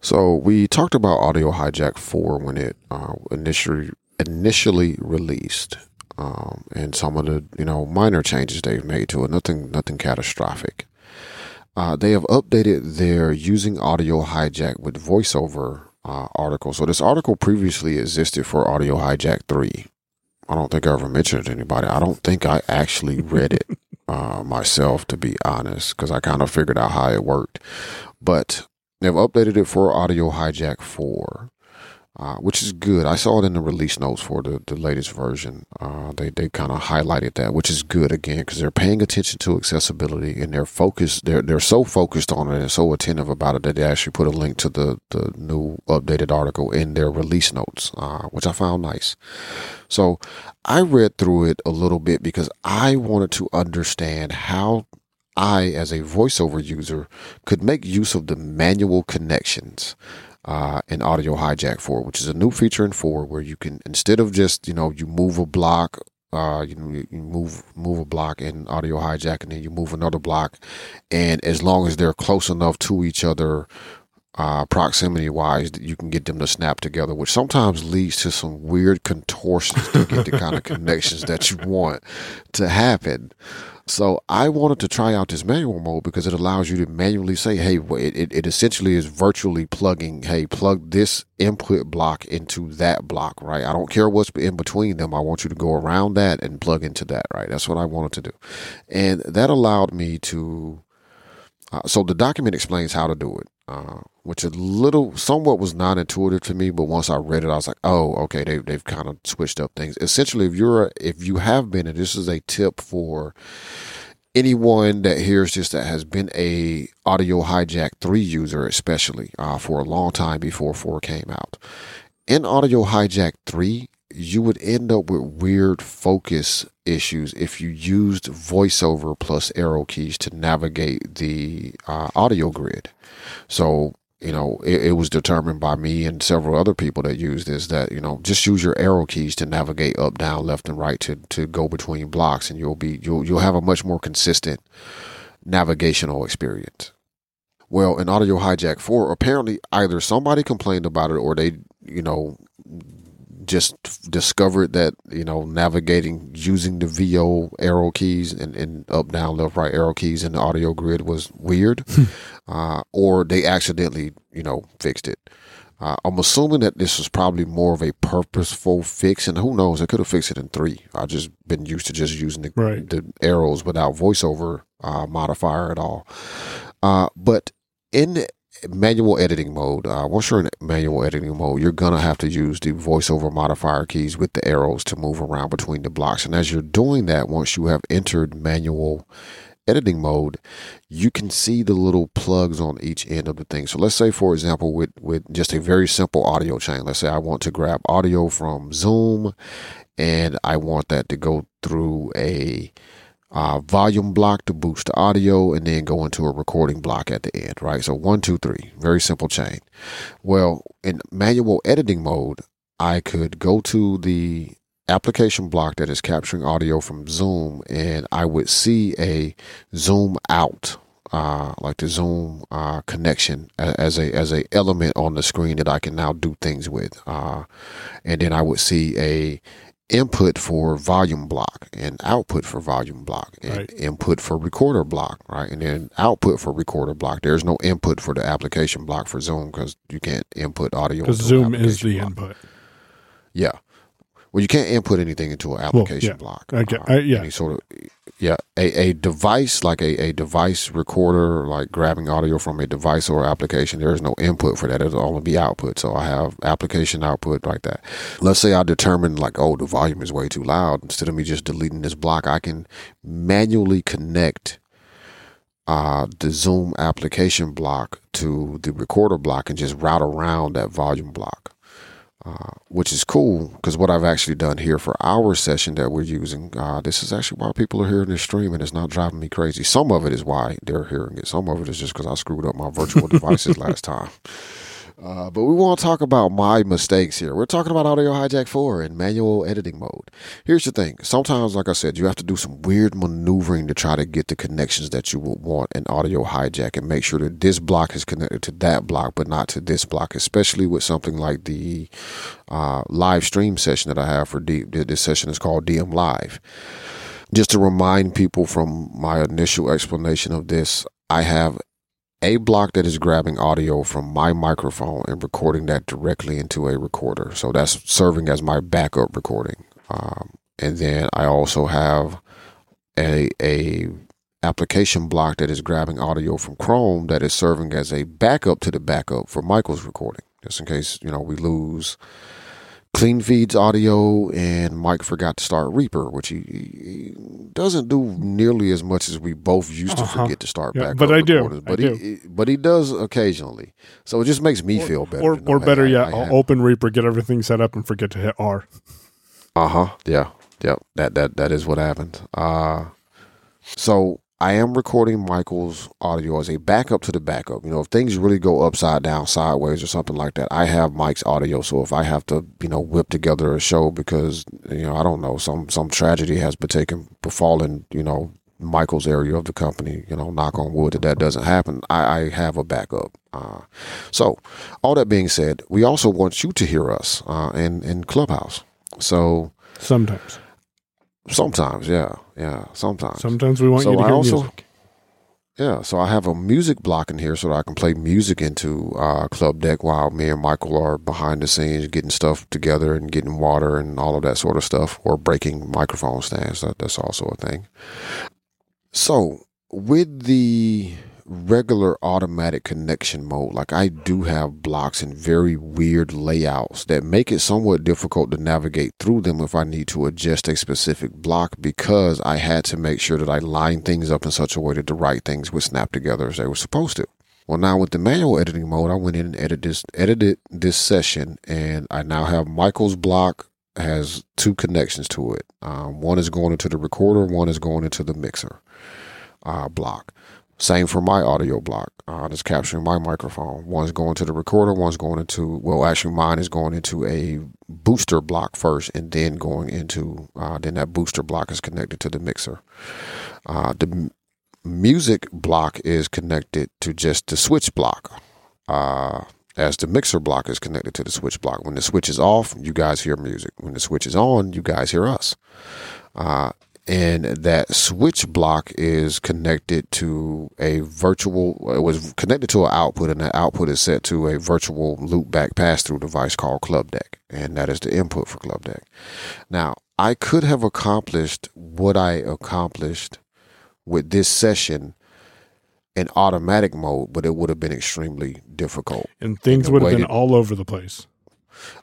So we talked about Audio Hijack Four when it uh, initially initially released, um, and some of the you know minor changes they've made to it. Nothing nothing catastrophic. Uh, they have updated their using Audio Hijack with voiceover uh, article. So this article previously existed for Audio Hijack Three. I don't think I ever mentioned it to anybody. I don't think I actually read it uh, myself, to be honest, because I kind of figured out how it worked. But They've updated it for Audio Hijack 4, uh, which is good. I saw it in the release notes for the, the latest version. Uh, they they kind of highlighted that, which is good again because they're paying attention to accessibility and they're focused. They're they're so focused on it and so attentive about it that they actually put a link to the the new updated article in their release notes, uh, which I found nice. So I read through it a little bit because I wanted to understand how I, as a voiceover user, could make use of the manual connections uh, in Audio Hijack 4, which is a new feature in 4 where you can, instead of just, you know, you move a block, uh, you know, you move move a block in Audio Hijack and then you move another block, and as long as they're close enough to each other, uh, proximity wise, you can get them to snap together, which sometimes leads to some weird contortions to get the kind of connections that you want to happen. So I wanted to try out this manual mode because it allows you to manually say, hey, it, it, it essentially is virtually plugging, hey, plug this input block into that block, right? I don't care what's in between them. I want you to go around that and plug into that, right? That's what I wanted to do. And that allowed me to, uh, so the document explains how to do it. Uh, which a little somewhat was non-intuitive to me but once i read it i was like oh okay they, they've kind of switched up things. Essentially if you're if you have been and this is a tip for anyone that hears this that has been a audio hijack 3 user especially uh, for a long time before 4 came out. In audio hijack 3 you would end up with weird focus issues if you used voiceover plus arrow keys to navigate the uh, audio grid so you know, it, it, was determined by me and several other people that use this that, you know, just use your arrow keys to navigate up, down, left, and right to, to go between blocks and you'll be, you'll, you'll have a much more consistent navigational experience. Well, in Audio Hijack 4, apparently either somebody complained about it or they, you know, just discovered that you know navigating using the VO arrow keys and, and up down left right arrow keys in the audio grid was weird, uh, or they accidentally you know fixed it. Uh, I'm assuming that this was probably more of a purposeful fix, and who knows, I could have fixed it in three. I just been used to just using the, right. the arrows without voiceover uh, modifier at all. Uh, but in manual editing mode, uh, once you're in manual editing mode, you're going to have to use the voiceover modifier keys with the arrows to move around between the blocks. And as you're doing that, once you have entered manual editing mode, you can see the little plugs on each end of the thing. So let's say, for example, with, with just a very simple audio chain, let's say I want to grab audio from Zoom and I want that to go through a uh, volume block to boost the audio, and then go into a recording block at the end, right? So one, two, three, very simple chain. Well, in manual editing mode, I could go to the application block that is capturing audio from Zoom, and I would see a zoom out, uh, like the Zoom uh, connection as a as a element on the screen that I can now do things with, uh, and then I would see a input for volume block and output for volume block and right. input for recorder block, right? And then output for recorder block. There's no input for the application block for Zoom because you can't input audio. Because Zoom is the block. input. Yeah. Well, you can't input anything into an application well, yeah. block. Okay. Uh, yeah. Any sort of yeah, a, a device like a, a device recorder, like grabbing audio from a device or application, there is no input for that. It'll only be output. So I have application output like that. Let's say I determine like, oh, the volume is way too loud. Instead of me just deleting this block, I can manually connect uh, the Zoom application block to the recorder block and just route around that volume block. Which is cool because what I've actually done here for our session that we're using, uh, this is actually why people are hearing this stream and it's not driving me crazy. Some of it is why they're hearing it. Some of it is just because I screwed up my virtual devices last time. Uh, but we want to talk about my mistakes here. We're talking about Audio Hijack 4 in manual editing mode. Here's the thing. Sometimes, like I said, you have to do some weird maneuvering to try to get the connections that you would want in Audio Hijack and make sure that this block is connected to that block, but not to this block, especially with something like the uh, live stream session that I have for D- this session is called DM Live. Just to remind people from my initial explanation of this, I have a block that is grabbing audio from my microphone and recording that directly into a recorder. So that's serving as my backup recording. Um, and then I also have a a application block that is grabbing audio from Chrome that is serving as a backup to the backup for Michael's recording, just in case you know we lose Cleanfeed's audio, and Mike forgot to start Reaper, which he, he doesn't do nearly as much as we both used to uh-huh. forget to start yeah, back. But I do, but I he, do. but he does occasionally. So it just makes me or, feel better. Or, or better I, yet, I'll open Reaper, get everything set up, and forget to hit R. Uh huh. Yeah. Yep. That that that is what happened. Uh so I am recording Michael's audio as a backup to the backup. You know, if things really go upside down, sideways, or something like that, I have Mike's audio. So if I have to, you know, whip together a show because, you know, I don't know, some some tragedy has been taken, befallen, you know, Michael's area of the company, you know, knock on wood that that doesn't happen. I, I have a backup. Uh, so, all that being said, we also want you to hear us uh, in in Clubhouse. So sometimes Sometimes, yeah, yeah, sometimes. Sometimes we want So you to I hear also- music. Yeah, so I have a music block in here so that I can play music into uh, Club Deck while me and Michael are behind the scenes getting stuff together and getting water and all of that sort of stuff, or breaking microphone stands. That, that's also a thing. So with the regular automatic connection mode, like I do have blocks in very weird layouts that make it somewhat difficult to navigate through them if I need to adjust a specific block because I had to make sure that I line things up in such a way that the right things would snap together as they were supposed to. Well, now with the manual editing mode, I went in and edited this, edited this session, and I now have Michael's block has two connections to it. Um, one is going into the recorder, one is going into the mixer uh, block. Same for my audio block. Uh, capturing my microphone. One's going to the recorder, one's going into, well, actually, mine is going into a booster block first and then going into, uh, then that booster block is connected to the mixer. Uh, the m- music block is connected to just the switch block. Uh, as the mixer block is connected to the switch block. When the switch is off, you guys hear music. When the switch is on, you guys hear us. Uh, and that switch block is connected to a virtual it was connected to an output and that output is set to a virtual loop back pass through device called club deck and that is the input for club deck now i could have accomplished what i accomplished with this session in automatic mode but it would have been extremely difficult And things would have been all over the place.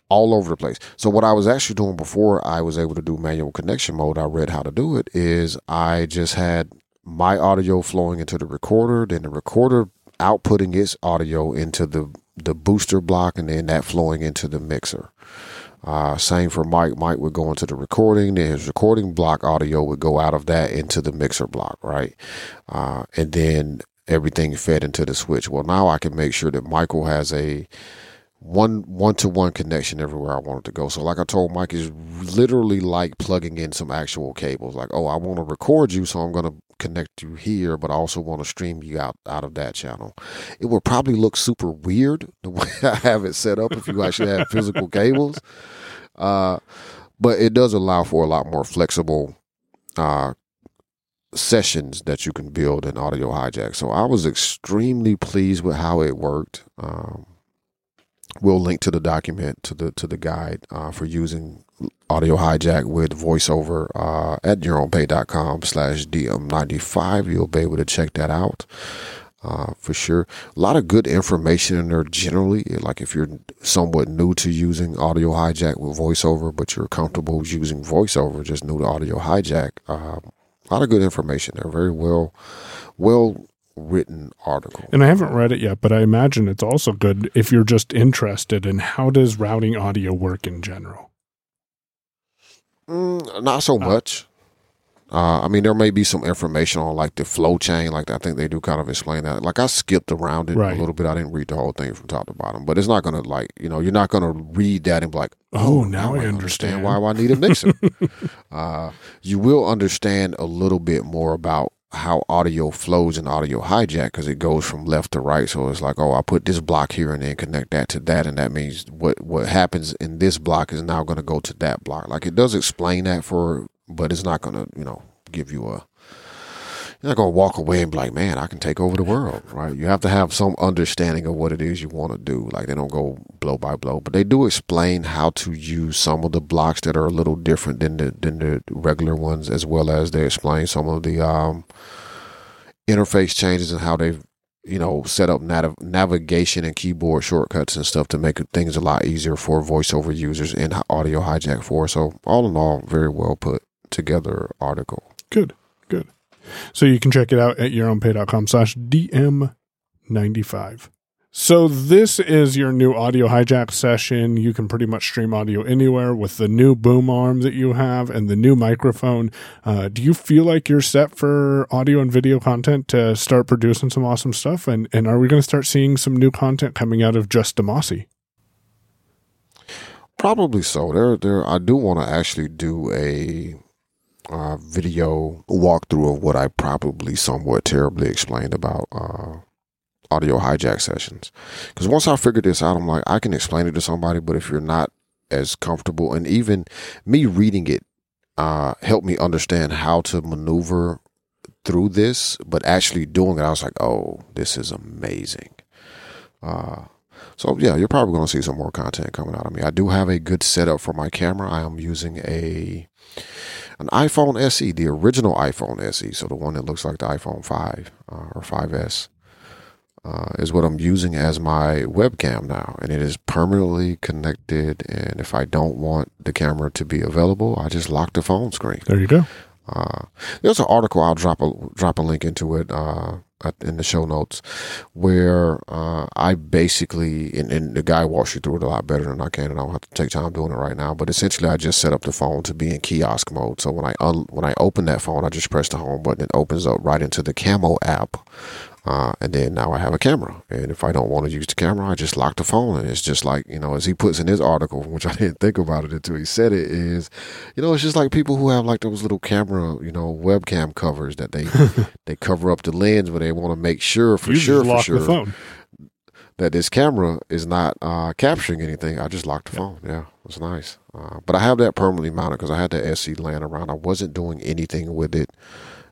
All over the place. So what I was actually doing before I was able to do manual connection mode, I read how to do it is I just had my audio flowing into the recorder, then the recorder outputting its audio into the the booster block and then that flowing into the mixer. Uh, same for Mike. Mike would go into the recording, then his recording block audio would go out of that into the mixer block, right? Uh, and then everything fed into the switch. Well, now I can make sure that Michael has a one one to one connection everywhere I wanted to go. So like I told Mike, it's literally like plugging in some actual cables. Like, oh, I want to record you, so I'm gonna connect you here, but I also want to stream you out out of that channel. It will probably look super weird the way I have it set up if you actually have physical cables. Uh, but it does allow for a lot more flexible uh sessions that you can build in audio hijack. So I was extremely pleased with how it worked. Um, we'll link to the document to the to the guide uh, for using audio hijack with voiceover uh, at yourownpay.com slash dm95 you'll be able to check that out uh, for sure. A lot of good information in there generally. Like if you're somewhat new to using audio hijack with voiceover but you're comfortable using voiceover just new to audio hijack um, a lot of good information there. Very well well written article And I haven't read it yet, but I imagine it's also good if you're just interested in how does routing audio work in general. Mm, not so much. Uh, I mean, there may be some information on like the flow chain. Like I think they do kind of explain that. Like I skipped around it Right. a little bit. I didn't read the whole thing from top to bottom. But it's not gonna like you know you're not gonna read that and be like, Oh, now I understand understand. why I need a mixer. uh, you will understand a little bit more about how audio flows in audio hijack because it goes from left to right. So it's like, oh, I put this block here and then connect that to that, and that means what what happens in this block is now going to go to that block. Like it does explain that for, but it's not going to you know give you a. You're not going to walk away and be like, man, I can take over the world, right? You have to have some understanding of what it is you want to do. Like they don't go blow by blow, but they do explain how to use some of the blocks that are a little different than the than the regular ones, as well as they explain some of the um, interface changes and how they've you know set up nav- navigation and keyboard shortcuts and stuff to make things a lot easier for voiceover users and audio hijack for. So all in all, very well put together article. Good, good. So you can check it out at yourownpay.com slash DM95. So this is your new audio hijack session. You can pretty much stream audio anywhere with the new boom arm that you have and the new microphone. Uh, do you feel like you're set for audio and video content to start producing some awesome stuff? And, and are we going to start seeing some new content coming out of Just Damashe? Probably so. There, there. I do want to actually do a uh, video walkthrough of what I probably somewhat terribly explained about uh, audio hijack sessions. Because once I figured this out, I'm like, I can explain it to somebody, but if you're not as comfortable, and even me reading it uh, helped me understand how to maneuver through this. But actually doing it, I was like, oh, this is amazing. Uh, so yeah, you're probably going to see some more content coming out of me. I do have a good setup for my camera. I am using a an iPhone SE, the original iPhone SE, so the one that looks like the iPhone 5 uh, or 5S. Uh, is what I'm using as my webcam now, and it is permanently connected. And if I don't want the camera to be available, I just lock the phone screen. There you go. Uh, there's an article I'll drop a drop a link into it uh, in the show notes where uh, I basically and, and, the guy walks you through it a lot better than I can, and I don't have to take time doing it right now. But essentially, I just set up the phone to be in kiosk mode. So when I un- when I open that phone, I just press the home button. It opens up right into the Camo app. Uh, and then now I have a camera. And if I don't want to use the camera, I just lock the phone. And it's just like, you know, as he puts in his article, which I didn't think about it until he said it, is, you know, it's just like people who have like those little camera, you know, webcam covers that they they cover up the lens, but they want to make sure for you sure, for sure, that this camera is not uh, capturing anything. I just locked the phone. Yeah, it's nice. Uh, but I have that permanently mounted because I had the SE laying around. I wasn't doing anything with it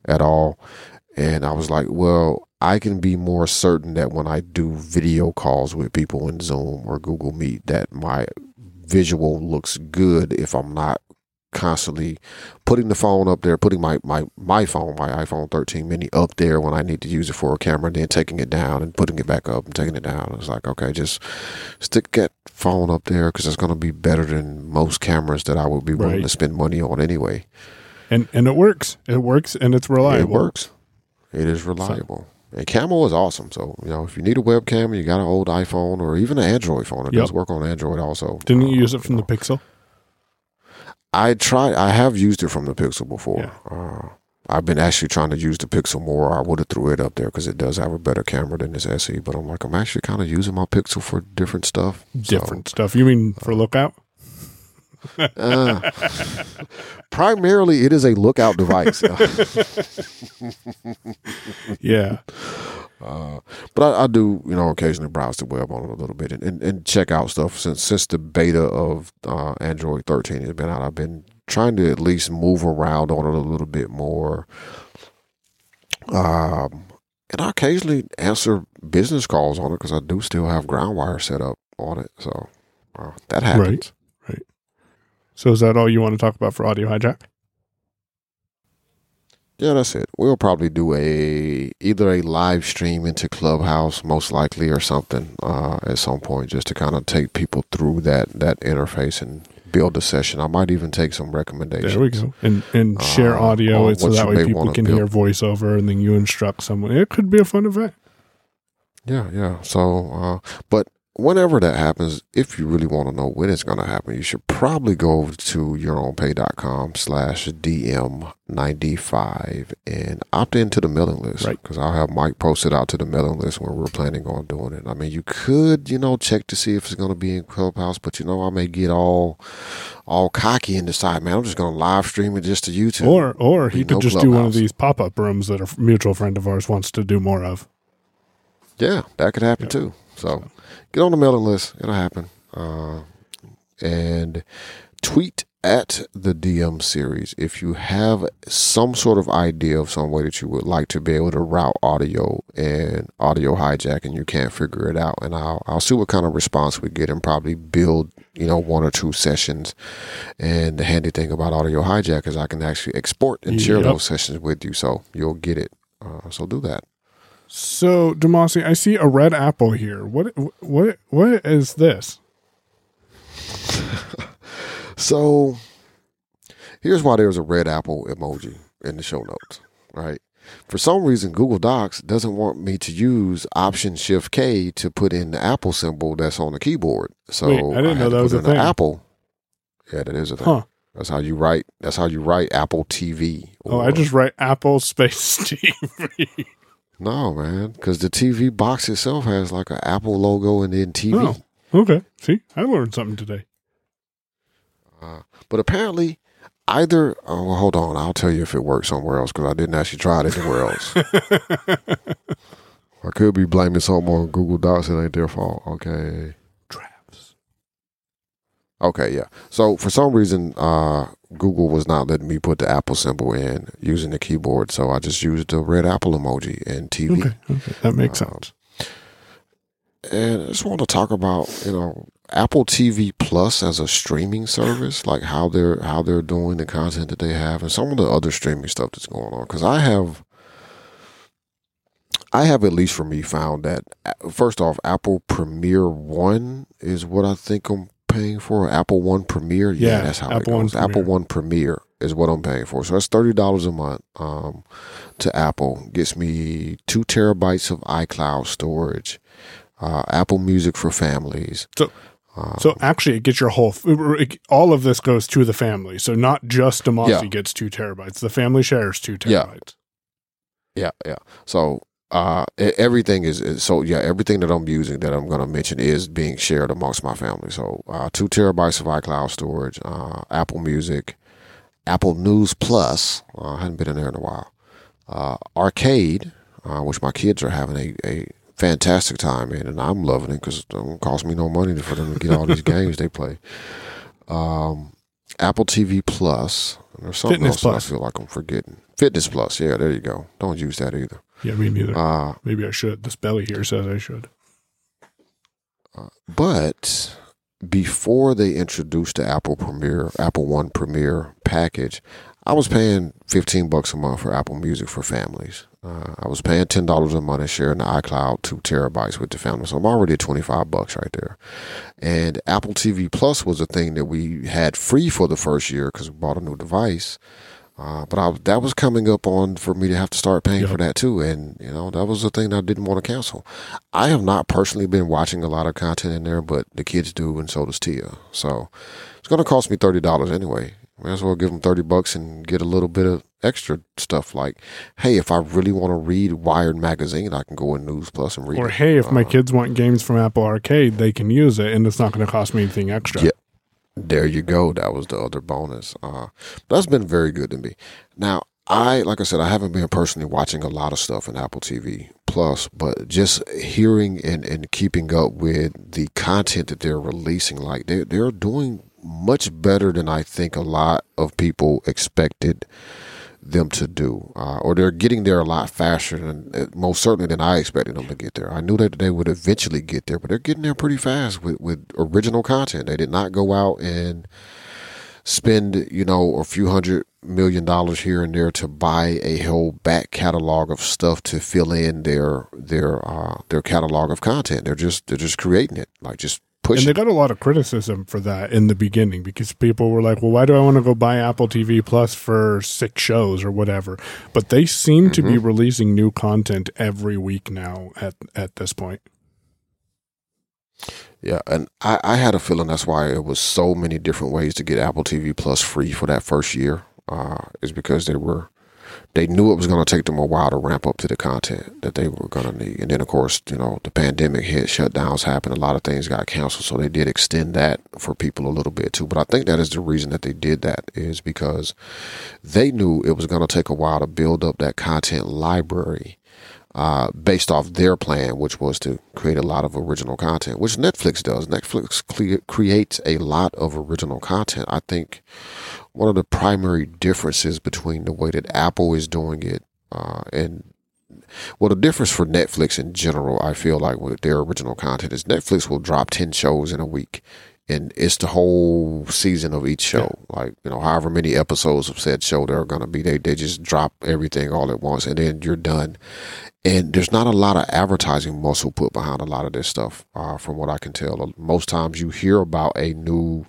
at all. And I was like, well, I can be more certain that when I do video calls with people in Zoom or Google Meet, that my visual looks good if I'm not constantly putting the phone up there, putting my, my, my phone, my iPhone 13 mini up there when I need to use it for a camera, and then taking it down and putting it back up and taking it down. It's like, okay, just stick that phone up there because it's going to be better than most cameras that I would be willing Right. to spend money on anyway. And and it works. It works and it's reliable. It works. It is reliable. And Camo is awesome. So, you know, if you need a webcam you got an old iPhone or even an Android phone, it Yep. does work on Android also. Didn't Uh, you use it from the Pixel? I tried, I have used it from the Pixel before. Yeah. Uh, I've been actually trying to use the Pixel more. I would have threw it up there because it does have a better camera than this SE. But I'm like, I'm actually kind of using my Pixel for different stuff. So, Different stuff. You mean for Lookout? Uh, primarily, it is a lookout device. Yeah. Uh, but I, I do, you know, occasionally browse the web on it a little bit and, and, and check out stuff. Since since the beta of uh, Android 13 has been out, I've been trying to at least move around on it a little bit more. Um, and I occasionally answer business calls on it because I do still have Groundwire set up on it. So uh, that happens. So is that all you want to talk about for Audio Hijack? Yeah, that's it. We'll probably do a either a live stream into Clubhouse, most likely, or something uh, at some point, just to kind of take people through that that interface and build a session. I might even take some recommendations. There we go. And and share Uh, audio so that way people can build. hear voiceover and then you instruct someone. It could be a fun event. Yeah, yeah. So, uh, but whenever that happens, if you really want to know when it's going to happen, you should probably go over to yourownpay.com slash DM95 and opt into the mailing list. Right. Because I'll have Mike post it out to the mailing list when we're planning on doing it. I mean, you could, you know, check to see if it's going to be in Clubhouse, but you know, I may get all all cocky and decide, man, I'm just going to live stream it just to YouTube. Or or he could no just do one of these pop up rooms that a mutual friend of ours wants to do more of. Yeah, that could happen too. So get on the mailing list. It'll happen. Uh, and tweet at the DM series if you have some sort of idea of some way that you would like to be able to route audio and audio hijack and you can't figure it out. And I'll, I'll see what kind of response we get and probably build, you know, one or two sessions. And the handy thing about audio hijack is I can actually export and share Yep. those sessions with you. So you'll get it. Uh, so do that. So Damashe, I see a red apple here. What what what is this? So here's why there's a red apple emoji in the show notes, right? For some reason, Google Docs doesn't want me to use Option Shift K to put in the Apple symbol that's on the keyboard. So Wait, I didn't had know that was a thing. Apple. Yeah, that is a thing. Huh. That's how you write. That's how you write Apple TV. Oh, I just write Apple Space TV. No man, because the TV box itself has like an Apple logo and then TV. Oh, okay. See, I learned something today. Uh, but apparently, either oh, well, hold on, I'll tell you if it works somewhere else because I didn't actually try it anywhere else. I could be blaming something on Google Docs. It ain't their fault. Okay. Okay, yeah. So for some reason, uh, Google was not letting me put the Apple symbol in using the keyboard, so I just used the red Apple emoji in TV. Okay, okay, that makes Um, sense. And I just want to talk about you know Apple TV Plus as a streaming service, like how they're how they're doing the content that they have, and some of the other streaming stuff that's going on. Because I have, I have at least for me found that uh, first off, Apple Premiere One is what I think I'm paying for. Apple One Premiere, yeah, Yeah, that's how Apple it One goes. Apple One Premiere is what I'm paying for. So that's thirty dollars a month. Um, to Apple gets me two terabytes of iCloud storage uh, Apple Music for families. So, Um, so actually, it gets your whole. it- All of this goes to the family. So not just Damashe Yeah. gets two terabytes. The family shares two Yeah. terabytes. yeah, yeah. So uh, everything is, is so yeah. Everything that I'm using that I'm going to mention is being shared amongst my family. So uh, two terabytes of iCloud storage, uh, Apple Music, Apple News Plus. Uh, I hadn't been in there in a while. Uh, Arcade, uh, which my kids are having a, a fantastic time in, and I'm loving it because it don't cost me no money for them to get all these games they play. Um, Apple TV Plus. There's something Fitness else Plus. I feel like I'm forgetting. Fitness Plus. Yeah, there you go. Don't use that either. Yeah, me neither. Uh, Maybe I should. This belly here says I should. But before they introduced the Apple Premiere, Apple One Premiere package, I was paying 15 bucks a month for Apple Music for families. Uh, I was paying $10 a month and sharing the iCloud two terabytes with the family. So I'm already at 25 bucks right there. And Apple TV Plus was a thing that we had free for the first year because we bought a new device. Uh, but I, that was coming up on for me to have to start paying Yep. for that too. And, you know, that was the thing I didn't want to cancel. I have not personally been watching a lot of content in there, but the kids do, and so does Tia. So it's going to cost me $30 anyway. Might as well give them 30 bucks and get a little bit of extra stuff like, hey, if I really want to read Wired Magazine, I can go in News Plus and read Or it. hey, if my Uh, kids want games from Apple Arcade, they can use it, and it's not going to cost me anything extra. Yeah. There you go. That was the other bonus. Uh, that's been very good to me. Now, I, like I said, I haven't been personally watching a lot of stuff in Apple TV Plus, but just hearing and, and keeping up with the content that they're releasing, like they they're doing much better than I think a lot of people expected them to do, uh, or they're getting there a lot faster than uh, most certainly than I expected them to get there. I knew that they would eventually get there, but they're getting there pretty fast with with original content. They did not go out and spend you know a few hundred million dollars here and there to buy a whole back catalog of stuff to fill in their their uh, their catalog of content. They're just they're just creating it, like just And pushing. they got a lot of criticism for that in the beginning because people were like, well, why do I want to go buy Apple TV Plus for six shows or whatever? But they seem to Mm-hmm. be releasing new content every week now at, at this point. Yeah, and I, I had a feeling that's why it was so many different ways to get Apple TV Plus free for that first year. Uh, is because they were they knew it was going to take them a while to ramp up to the content that they were going to need, and then of course you know the pandemic hit, shutdowns happened, a lot of things got canceled, so they did extend that for people a little bit too. But I think that is the reason that they did that is because they knew it was going to take a while to build up that content library uh, based off their plan, which was to create a lot of original content, which Netflix does. Netflix cle- creates a lot of original content. I think one of the primary differences between the way that Apple is doing it uh, and well, the difference for Netflix in general, I feel like with their original content is Netflix will drop 10 shows in a week. And it's the whole season of each show. Like, you know, however many episodes of said show there are going to be, they, they just drop everything all at once and then you're done. And there's not a lot of advertising muscle put behind a lot of this stuff, uh, from what I can tell. Most times you hear about a new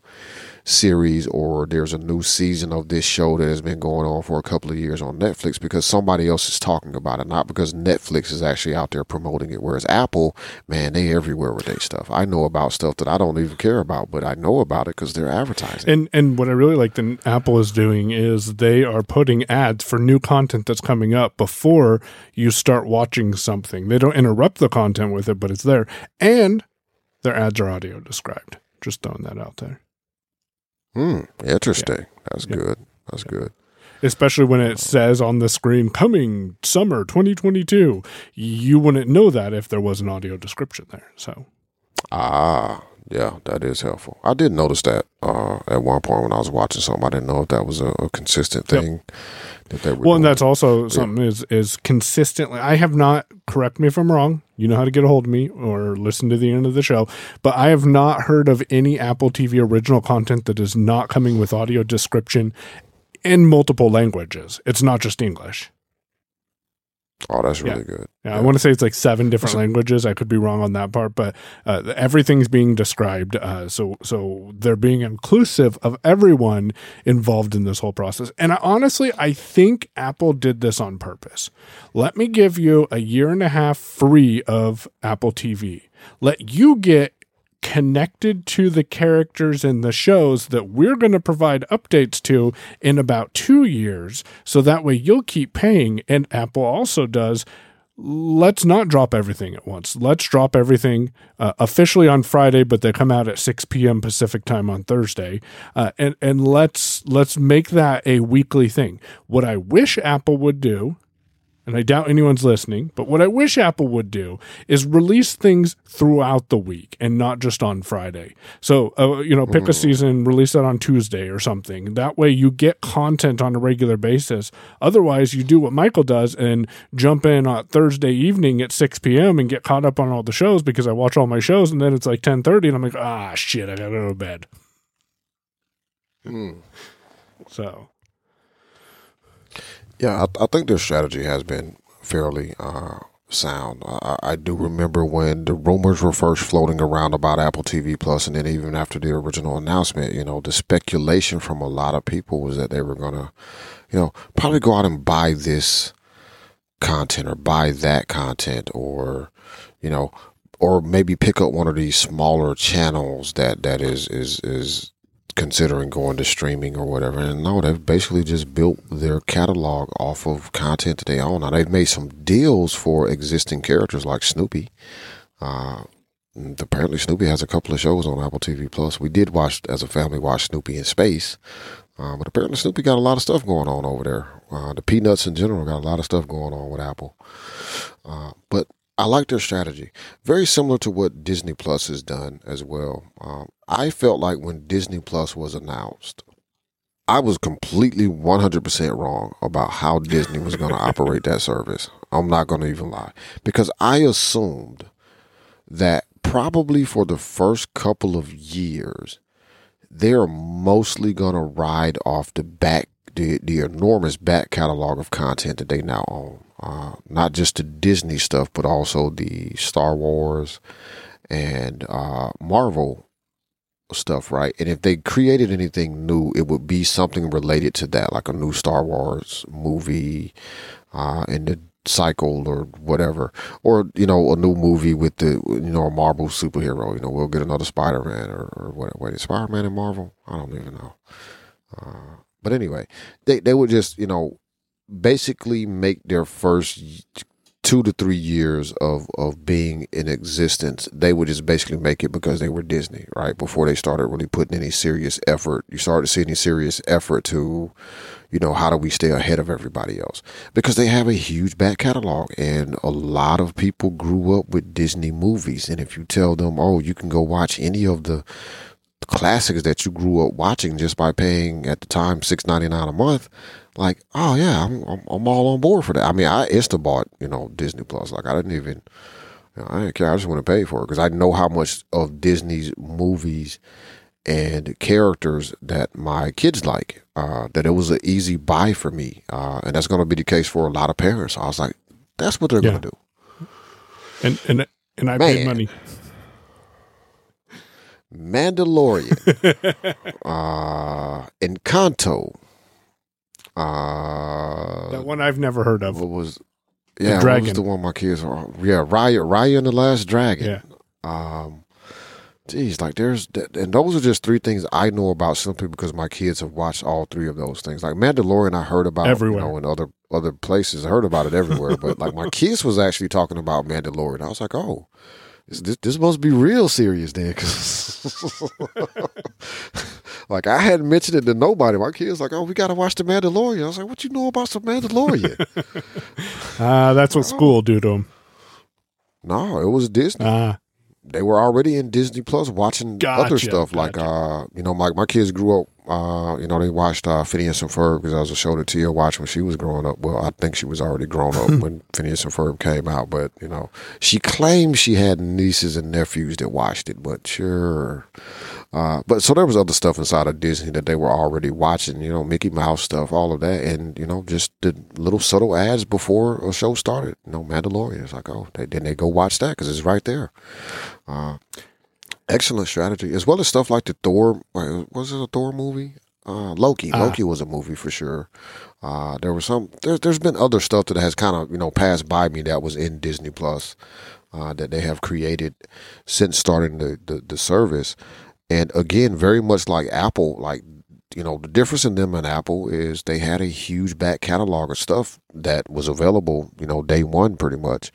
series or there's a new season of this show that has been going on for a couple of years on Netflix because somebody else is talking about it, not because Netflix is actually out there promoting it. Whereas Apple, man, they everywhere with their stuff. I know about stuff that I don't even care about, but I know about it because they're advertising. And and what I really like that Apple is doing is they are putting ads for new content that's coming up before you start watching something. They don't interrupt the content with it, but it's there. And their ads are audio described. Just throwing that out there. Hmm, interesting. That's Yeah. good. That's good. Especially when it says on the screen coming summer 2022. You wouldn't know that if there was an audio description there. So Ah, yeah, that is helpful. I did notice that uh, at one point when I was watching something. I didn't know if that was a, a consistent Yep. thing that they were. Well, and that's also something is is consistently. I have not. Correct me if I'm wrong. You know how to get a hold of me or listen to the end of the show. But I have not heard of any Apple TV original content that is not coming with audio description in multiple languages. It's not just English. Oh, that's yeah. really good. Yeah, I want to say it's like seven different languages. I could be wrong on that part, but uh, everything's being described. Uh, so, so they're being inclusive of everyone involved in this whole process. And I, honestly, I think Apple did this on purpose. Let me give you a year and a half free of Apple TV. Let you get connected to the characters in the shows that we're going to provide updates to in about two years. So that way you'll keep paying. And Apple also does let's not drop everything at once. Let's drop everything uh, officially on Friday, but they come out at 6 p.m. Pacific time on Thursday, uh, and and let's let's make that a weekly thing. What I wish Apple would do. And I doubt anyone's listening, but what I wish Apple would do is release things throughout the week and not just on Friday. So, uh, you know, pick a season, release that on Tuesday or something. That way you get content on a regular basis. Otherwise, you do what Michael does and jump in on Thursday evening at 6 p.m. and get caught up on all the shows because I watch all my shows and then it's like 10:30 and I'm like, "Ah, shit, I got to go to bed." Hmm. So, Yeah, I, I think their strategy has been fairly uh, sound. I, I do remember when the rumors were first floating around about Apple TV Plus, and then even after the original announcement, you know, the speculation from a lot of people was that they were gonna, you know, probably go out and buy this content or buy that content, or you know, or maybe pick up one of these smaller channels that that is is is considering going to streaming or whatever. And no, they've basically just built their catalog off of content that they own. Now they've made some deals for existing characters like Snoopy. Uh, apparently Snoopy has a couple of shows on Apple TV Plus. We did watch as a family watch Snoopy in space. Uh, but apparently Snoopy got a lot of stuff going on over there. Uh, the Peanuts in general got a lot of stuff going on with Apple. Uh, but I like their strategy. Very similar to what Disney Plus has done as well. Um, I felt like when Disney Plus was announced, I was completely 100% wrong about how Disney was going to operate that service. I'm not going to even lie. Because I assumed that probably for the first couple of years, they're mostly going to ride off the back, the, the enormous back catalog of content that they now own. Uh, not just the Disney stuff, but also the Star Wars and uh, Marvel stuff, right? And if they created anything new, it would be something related to that, like a new Star Wars movie uh, in the cycle or whatever, or you know, a new movie with the you know a Marvel superhero. You know, we'll get another Spider Man or, or what? Wait, Spider Man in Marvel? I don't even know. Uh, but anyway, they they would just you know basically make their first two to three years of of being in existence, they would just basically make it because they were Disney, right? Before they started really putting any serious effort, you started to see any serious effort to, you know, how do we stay ahead of everybody else? Because they have a huge back catalog, and a lot of people grew up with Disney movies, and if you tell them, oh, you can go watch any of the classics that you grew up watching just by paying at the time six ninety nine a month, like, oh yeah, I'm, I'm I'm all on board for that. I mean, I insta bought you know Disney Plus. Like, I didn't even, you know, I didn't care. I just want to pay for it because I know how much of Disney's movies and characters that my kids like. Uh, that it was an easy buy for me, uh, and that's going to be the case for a lot of parents. I was like, that's what they're Yeah. going to do. and and and I Man. paid money. Mandalorian, uh, Encanto, uh, That one I've never heard of. what was yeah, what was the one my kids are yeah, Raya, Raya and the Last Dragon. Yeah. Um, geez, like there's and those are just three things I know about simply because my kids have watched all three of those things. Like Mandalorian, I heard about Everywhere. you know in other other places. I heard about it everywhere, but like my kids was actually talking about Mandalorian. I was like, oh. This, this, this must be real serious then, 'cause- like I hadn't mentioned it to nobody. My kids like, oh, we got to watch the Mandalorian. I was like, what you know about some Mandalorian? Ah, that's what school do to them. no, it was Disney. Ah, they were already in Disney Plus watching other Gotcha, stuff like uh you know my my kids grew up uh you know they watched uh Phineas and Ferb because that was a show that Tia watched when she was growing up. Well, I think she was already grown up when Phineas and Ferb came out, but you know she claimed she had nieces and nephews that watched it, but sure. Uh, but so there was other stuff inside of Disney that they were already watching, you know, Mickey Mouse stuff, all of that, and you know, just the little subtle ads before a show started. You know, Mandalorian. It's like, oh, they, then they go watch that because it's right there. Uh, excellent strategy, as well as stuff like the Thor. Was it a Thor movie? Uh, Loki. Ah. Loki was a movie for sure. Uh, there was some. There, there's been other stuff that has kind of you know passed by me that was in Disney Plus uh, that they have created since starting the, the the service. And again, very much like Apple, like you know, the difference in them and Apple is they had a huge back catalog of stuff that was available, you know, day one pretty much.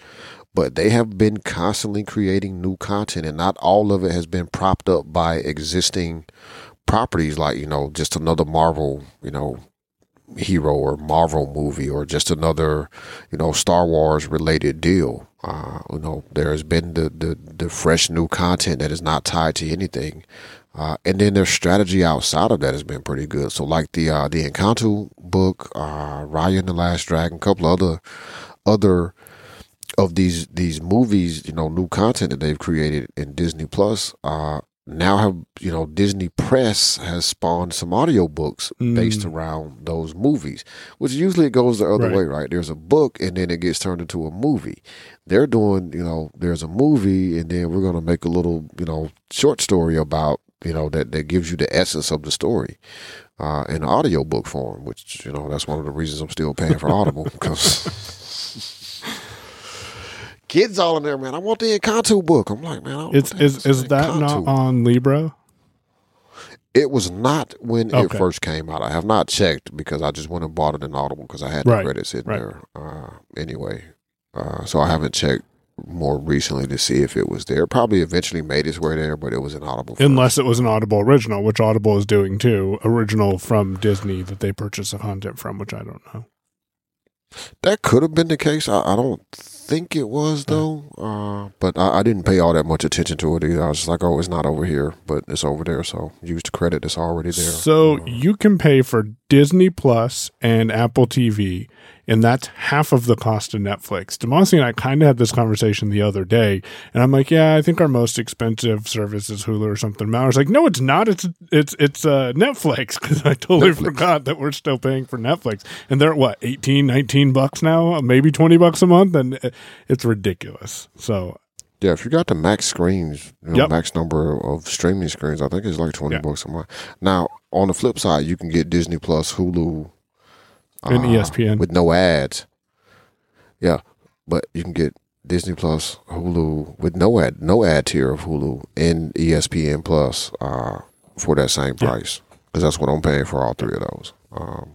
But they have been constantly creating new content, and not all of it has been propped up by existing properties like, you know, just another Marvel, you know, hero or Marvel movie or just another, you know, Star Wars related deal. Uh, you know, there has been the, the, the fresh new content that is not tied to anything. Uh, and then their strategy outside of that has been pretty good. So like the, uh, the Encanto book, uh, Raya and the Last Dragon, a couple other, other of these, these movies, you know, new content that they've created in Disney Plus, uh, now have you know Disney Press has spawned some audiobooks based around those movies, which usually it goes the other Right. way, right? There's a book and then it gets turned into a movie. They're doing, you know, there's a movie and then we're gonna make a little, you know, short story about, you know, that that gives you the essence of the story. Uh, in audiobook form, which you know that's one of the reasons I'm still paying for Audible because kids all in there, man. I want the Encanto book. I'm like, man, I don't It's the is is that Encanto? not on Libra? It was not when it first came out. I have not checked because I just went and bought it in Audible because I had the Right, credits in right. there uh, anyway. Uh, so I haven't checked more recently to see if it was there. Probably eventually made its way there, but it was in Audible. First. Unless it was an Audible original, which Audible is doing too, original from Disney that they purchase the content from, which I don't know. that could have been the case. I, I don't think it was though. Uh, but I, I didn't pay all that much attention to it either. I was just like, oh, it's not over here, but it's over there. So use the credit that's already there. So Uh, you can pay for Disney Plus and Apple TV, and that's half of the cost of Netflix. Damashe and I kind of had this conversation the other day, and I'm like, "Yeah, I think our most expensive service is Hulu or something." Mallory's like, "No, it's not. It's it's it's uh, Netflix." Because I totally Netflix. forgot that we're still paying for Netflix, and they're at what 18, 19 bucks now, maybe twenty bucks a month, and it's ridiculous. So Yeah, if you got the max screens, you know, Yep. max number of streaming screens, I think it's like twenty Yeah. bucks a month. Now, on the flip side, you can get Disney Plus, Hulu, And uh, ESPN. with no ads. Yeah, but you can get Disney Plus, Hulu with no ad, no ad tier of Hulu and ESPN Plus uh, for that same price because that's what I'm paying for all three of those. Um,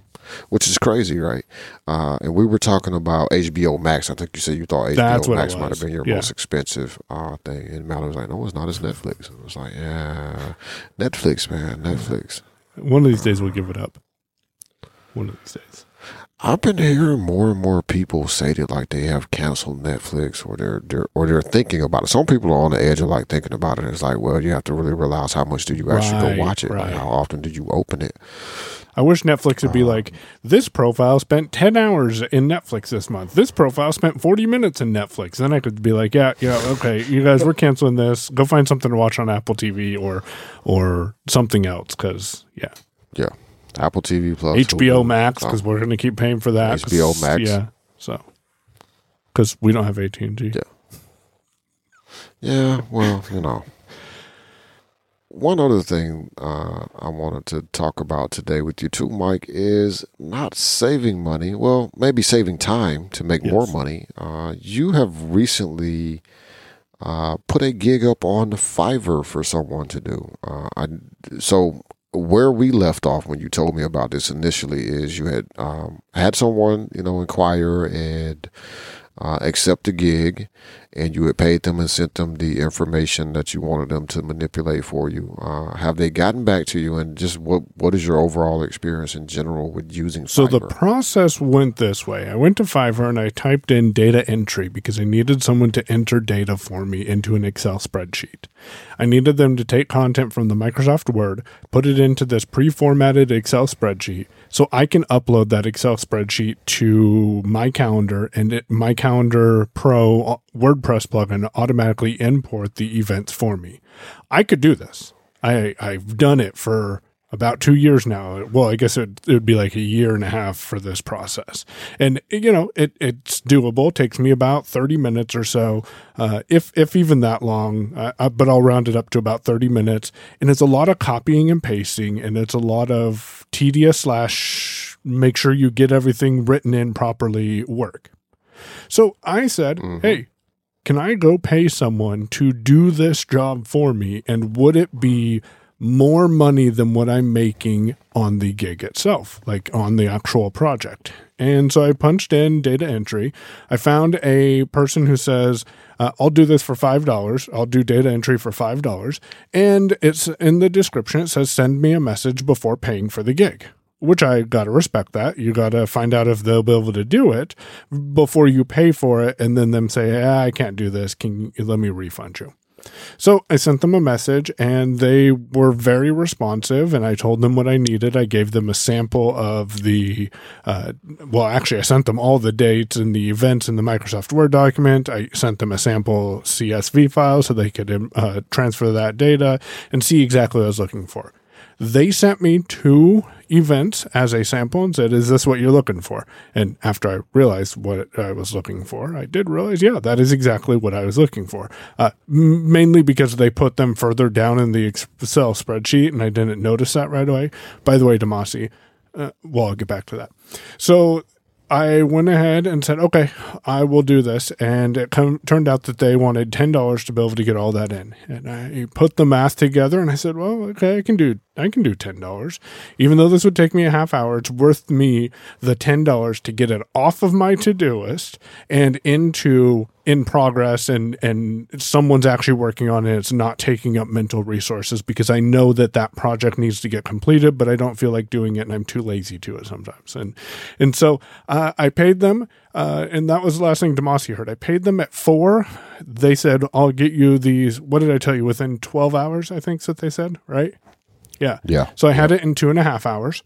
which is crazy, right? Uh, and we were talking about HBO Max. I think you said you thought HBO Max might have been your Yeah. most expensive uh, thing. And Mallory was like, no, it's not. It's Netflix. And I was like, yeah, Netflix, man, Netflix. one of these days we'll give it up. One of these days. I've been hearing more and more people say that like they have canceled Netflix or they're, they're or they're thinking about it. Some people are on the edge of like thinking about it. It's like, well, you have to really realize how much do you actually Right, go watch it? right. Like how often do you open it? I wish Netflix would be Um, like, this profile spent 10 hours in Netflix this month. This profile spent 40 minutes in Netflix. Then I could be like, yeah, yeah, okay, you guys, we're canceling this. Go find something to watch on Apple TV or or something else because, yeah. Yeah, Apple TV Plus, HBO Hulu. Max Oh, because we're going to keep paying for that. HBO Max. Yeah. So, because we don't have AT&T. Yeah. Yeah, well, you know. One other thing uh, I wanted to talk about today with you too, Mike, is not saving money. Well, maybe saving time to make more money. Uh, you have recently uh, put a gig up on Fiverr for someone to do. Uh, I, so where we left off when you told me about this initially is you had um, had someone you know inquire and uh, accept the gig, and you had paid them and sent them the information that you wanted them to manipulate for you. Uh, have they gotten back to you, and just what what is your overall experience in general with using? So the process went this way. I went to Fiverr and I typed in data entry because I needed someone to enter data for me into an Excel spreadsheet. I needed them to take content from the Microsoft Word, put it into this pre-formatted Excel spreadsheet so I can upload that Excel spreadsheet to my calendar and it, my calendar pro WordPress plugin automatically import the events for me. I could do this. I, I've done it for about two years now. Well, I guess it, it would be like a year and a half for this process. And, you know, it, it's doable. It takes me about 30 minutes or so, uh, if, if even that long, uh, uh, but I'll round it up to about 30 minutes. And it's a lot of copying and pasting, and it's a lot of tedious slash make sure you get everything written in properly work. So I said, mm-hmm. hey, can I go pay someone to do this job for me? And would it be more money than what I'm making on the gig itself, like on the actual project? And so I punched in data entry. I found a person who says, uh, I'll do this for $5. I'll do data entry for $5. And it's in the description, it says, send me a message before paying for the gig which I got to respect that. You got to find out if they'll be able to do it before you pay for it and then them say, ah, I can't do this. Can you let me refund you? So I sent them a message and they were very responsive and I told them what I needed. I gave them a sample of the, uh, well, actually, I sent them all the dates and the events in the Microsoft Word document. I sent them a sample CSV file so they could uh, transfer that data and see exactly what I was looking for. They sent me two events as a sample and said, Is this what you're looking for? And after I realized what I was looking for, I did realize, yeah, that is exactly what I was looking for. Uh, mainly because they put them further down in the Excel spreadsheet and I didn't notice that right away. By the way, Damashe, uh, well, I'll get back to that. So I went ahead and said, okay, I will do this. And it turned out that they wanted $10 to be able to get all that in. And I put the math together and I said, well, okay, I can do, I can do $10. Even though this would take me a half hour, it's worth me the $10 to get it off of my to-do list and into in progress and and someone's actually working on it it's not taking up mental resources because i know that that project needs to get completed but i don't feel like doing it and i'm too lazy to it sometimes and and so uh, i paid them uh, and that was the last thing Damashe heard. I paid them at four. They said, I'll get you these. What did I tell you? Within 12 hours, I think that they said, right? Yeah. Yeah. So I had it in two and a half hours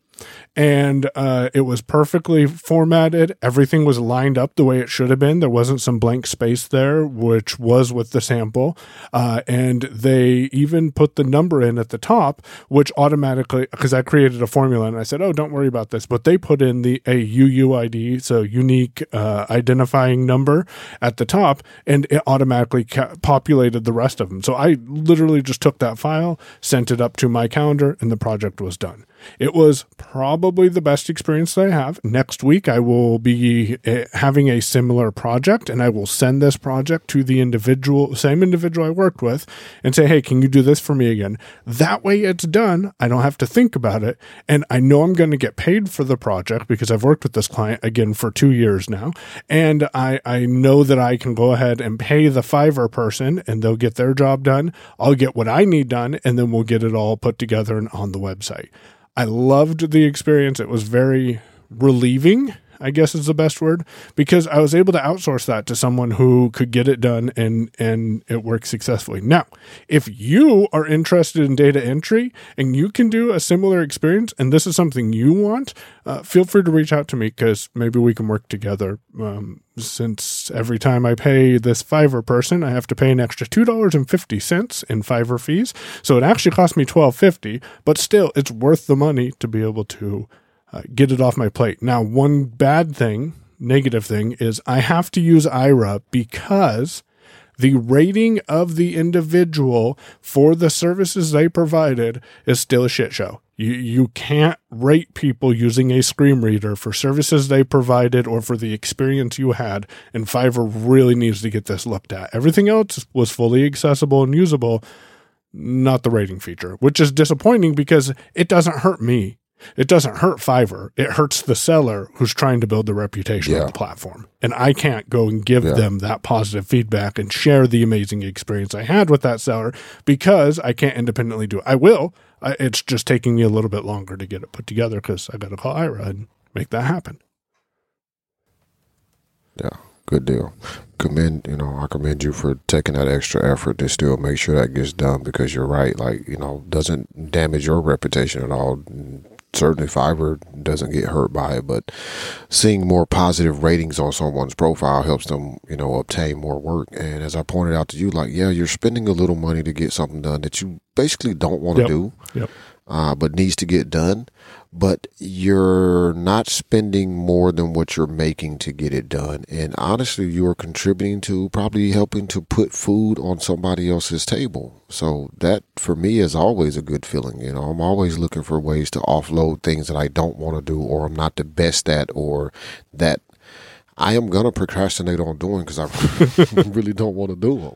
and uh, it was perfectly formatted. Everything was lined up the way it should have been. There wasn't some blank space there, which was with the sample. Uh, and they even put the number in at the top, which automatically, because I created a formula and I said, oh, don't worry about this. But they put in the a UUID, so unique uh, identifying number at the top, and it automatically ca- populated the rest of them. So I literally just took that file, sent it up to my calendar, and the project was done. It was probably the best experience that I have. Next week, I will be uh, having a similar project, and I will send this project to the individual, same individual I worked with, and say, "Hey, can you do this for me again?" That way, it's done. I don't have to think about it, and I know I'm going to get paid for the project because I've worked with this client again for two years now, and I I know that I can go ahead and pay the Fiverr person, and they'll get their job done. I'll get what I need done, and then we'll get it all put together and on the website. I loved the experience. It was very relieving, I guess is the best word, because I was able to outsource that to someone who could get it done and and it worked successfully. Now, if you are interested in data entry and you can do a similar experience and this is something you want, uh, feel free to reach out to me because maybe we can work together. Um, since every time I pay this Fiverr person, I have to pay an extra two dollars and fifty cents in Fiverr fees, so it actually cost me twelve fifty. But still, it's worth the money to be able to uh, get it off my plate. Now, one bad thing, negative thing, is I have to use Aira because the rating of the individual for the services they provided is still a shit show. You, you can't rate people using a screen reader for services they provided or for the experience you had. And Fiverr really needs to get this looked at. Everything else was fully accessible and usable, not the rating feature, which is disappointing because it doesn't hurt me It doesn't hurt Fiverr. It hurts the seller who's trying to build the reputation Yeah. of the platform. And I can't go and give Yeah. them that positive feedback and share the amazing experience I had with that seller because I can't independently do it. I will. I, it's just taking me a little bit longer to get it put together because I got to call Aira and make that happen. Yeah, good deal. Commend, you know, I commend you for taking that extra effort to still make sure that gets done because you're right. Like, you know, doesn't damage your reputation at all. Certainly, Fiverr doesn't get hurt by it, but seeing more positive ratings on someone's profile helps them, you know, obtain more work. And as I pointed out to you, like, yeah, you're spending a little money to get something done that you basically don't want to Yep. do Yep. uh, but needs to get done. But you're not spending more than what you're making to get it done. And honestly, you are contributing to probably helping to put food on somebody else's table. So that for me is always a good feeling. You know, I'm always looking for ways to offload things that I don't want to do or I'm not the best at or that I am going to procrastinate on doing because I really don't want to do them.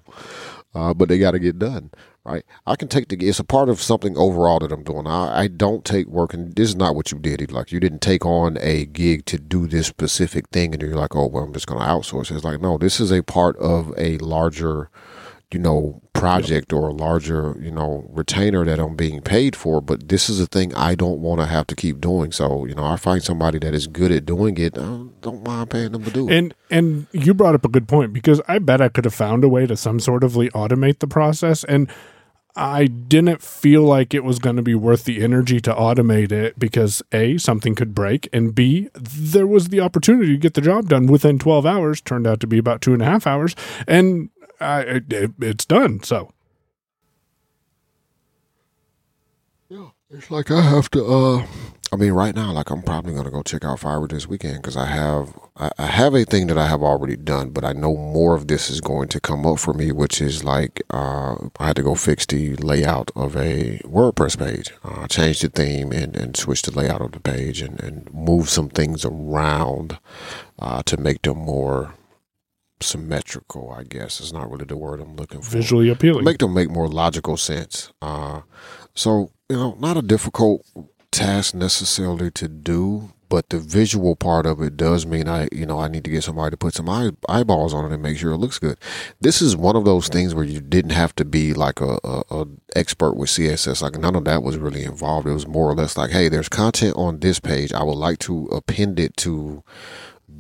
Uh, but they got to get done, right? I can take the. It's a part of something overall that I'm doing. I, I don't take work, and this is not what you did. Like you didn't take on a gig to do this specific thing, and you're like, oh well, I'm just going to outsource. It's like no, this is a part of a larger, you know, project or a larger, you know, retainer that I'm being paid for. But this is a thing I don't want to have to keep doing. So you know, I find somebody that is good at doing it. I don't mind paying them to do it. And and you brought up a good point because I bet I could have found a way to some sort of automate the process and I didn't feel like it was going to be worth the energy to automate it because A, something could break, and B, there was the opportunity to get the job done within 12 hours, turned out to be about two and a half hours, and I, it, it- it's done. So, Yeah, It's like I have to. uh I mean, right now, like I'm probably gonna go check out Fiverr this weekend because I have I, I have a thing that I have already done, but I know more of this is going to come up for me, which is like uh I had to go fix the layout of a WordPress page, uh, change the theme and and switch the layout of the page and and move some things around uh to make them more symmetrical. I guess is not really the word I'm looking for visually appealing. make them make more logical sense. Uh, so you know, not a difficult task necessarily to do, but the visual part of it does mean I, you know, I need to get somebody to put some eye, eyeballs on it and make sure it looks good. This is one of those things where you didn't have to be like a, a, a expert with CSS. Like none of that was really involved. It was more or less like, hey, there's content on this page. I would like to append it to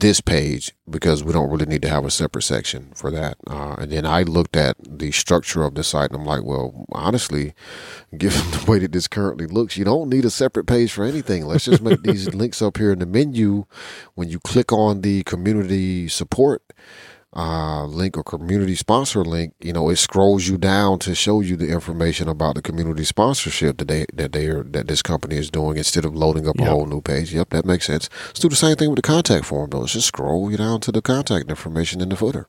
this page because we don't really need to have a separate section for that. Uh, and then I looked at the structure of the site and I'm like, well, honestly, given the way that this currently looks, you don't need a separate page for anything. Let's just make these links up here in the menu. When you click on the community support uh, link or community sponsor link, you know, it scrolls you down to show you the information about the community sponsorship that they that they are that this company is doing instead of loading up a whole new page. Yep, that makes sense. Let's do the same thing with the contact form though. Let's just scroll you down to the contact information in the footer.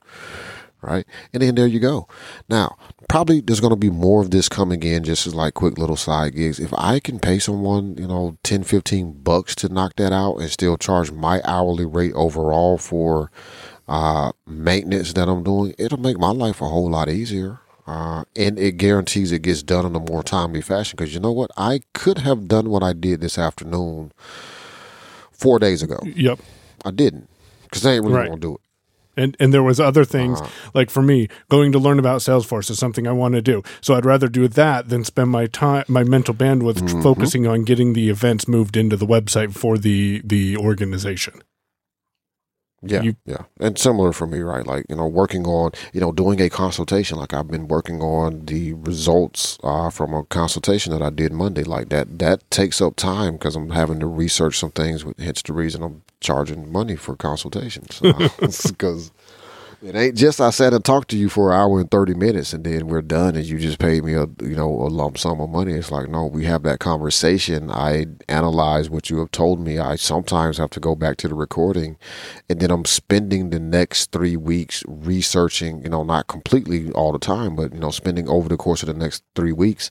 Right. And then there you go. Now, probably there's going to be more of this coming in just as like quick little side gigs. If I can pay someone, you know, 10, 15 bucks to knock that out and still charge my hourly rate overall for uh, maintenance that I'm doing, it'll make my life a whole lot easier. Uh, and it guarantees it gets done in a more timely fashion. Because you know what? I could have done what I did this afternoon four days ago. yep. I didn't because I ain't really Right. want to do it. And and there was other things Uh-huh. like for me going to learn about Salesforce is something I want to do. So I'd rather do that than spend my time my mental bandwidth Mm-hmm. focusing on getting the events moved into the website for the the organization. Yeah, You- yeah, and similar for me, right? Like you know, working on you know doing a consultation. Like I've been working on the results uh, from a consultation that I did Monday. Like that, that takes up time because I'm having to research some things. Hence the reason I'm charging money for consultations because it ain't just I sat and talked to you for an hour and thirty minutes and then we're done and you just paid me a you know a lump sum of money. It's like no, we have that conversation. I analyze what you have told me. I sometimes have to go back to the recording, and then I'm spending the next three weeks researching. You know, not completely all the time, but you know, spending over the course of the next three weeks,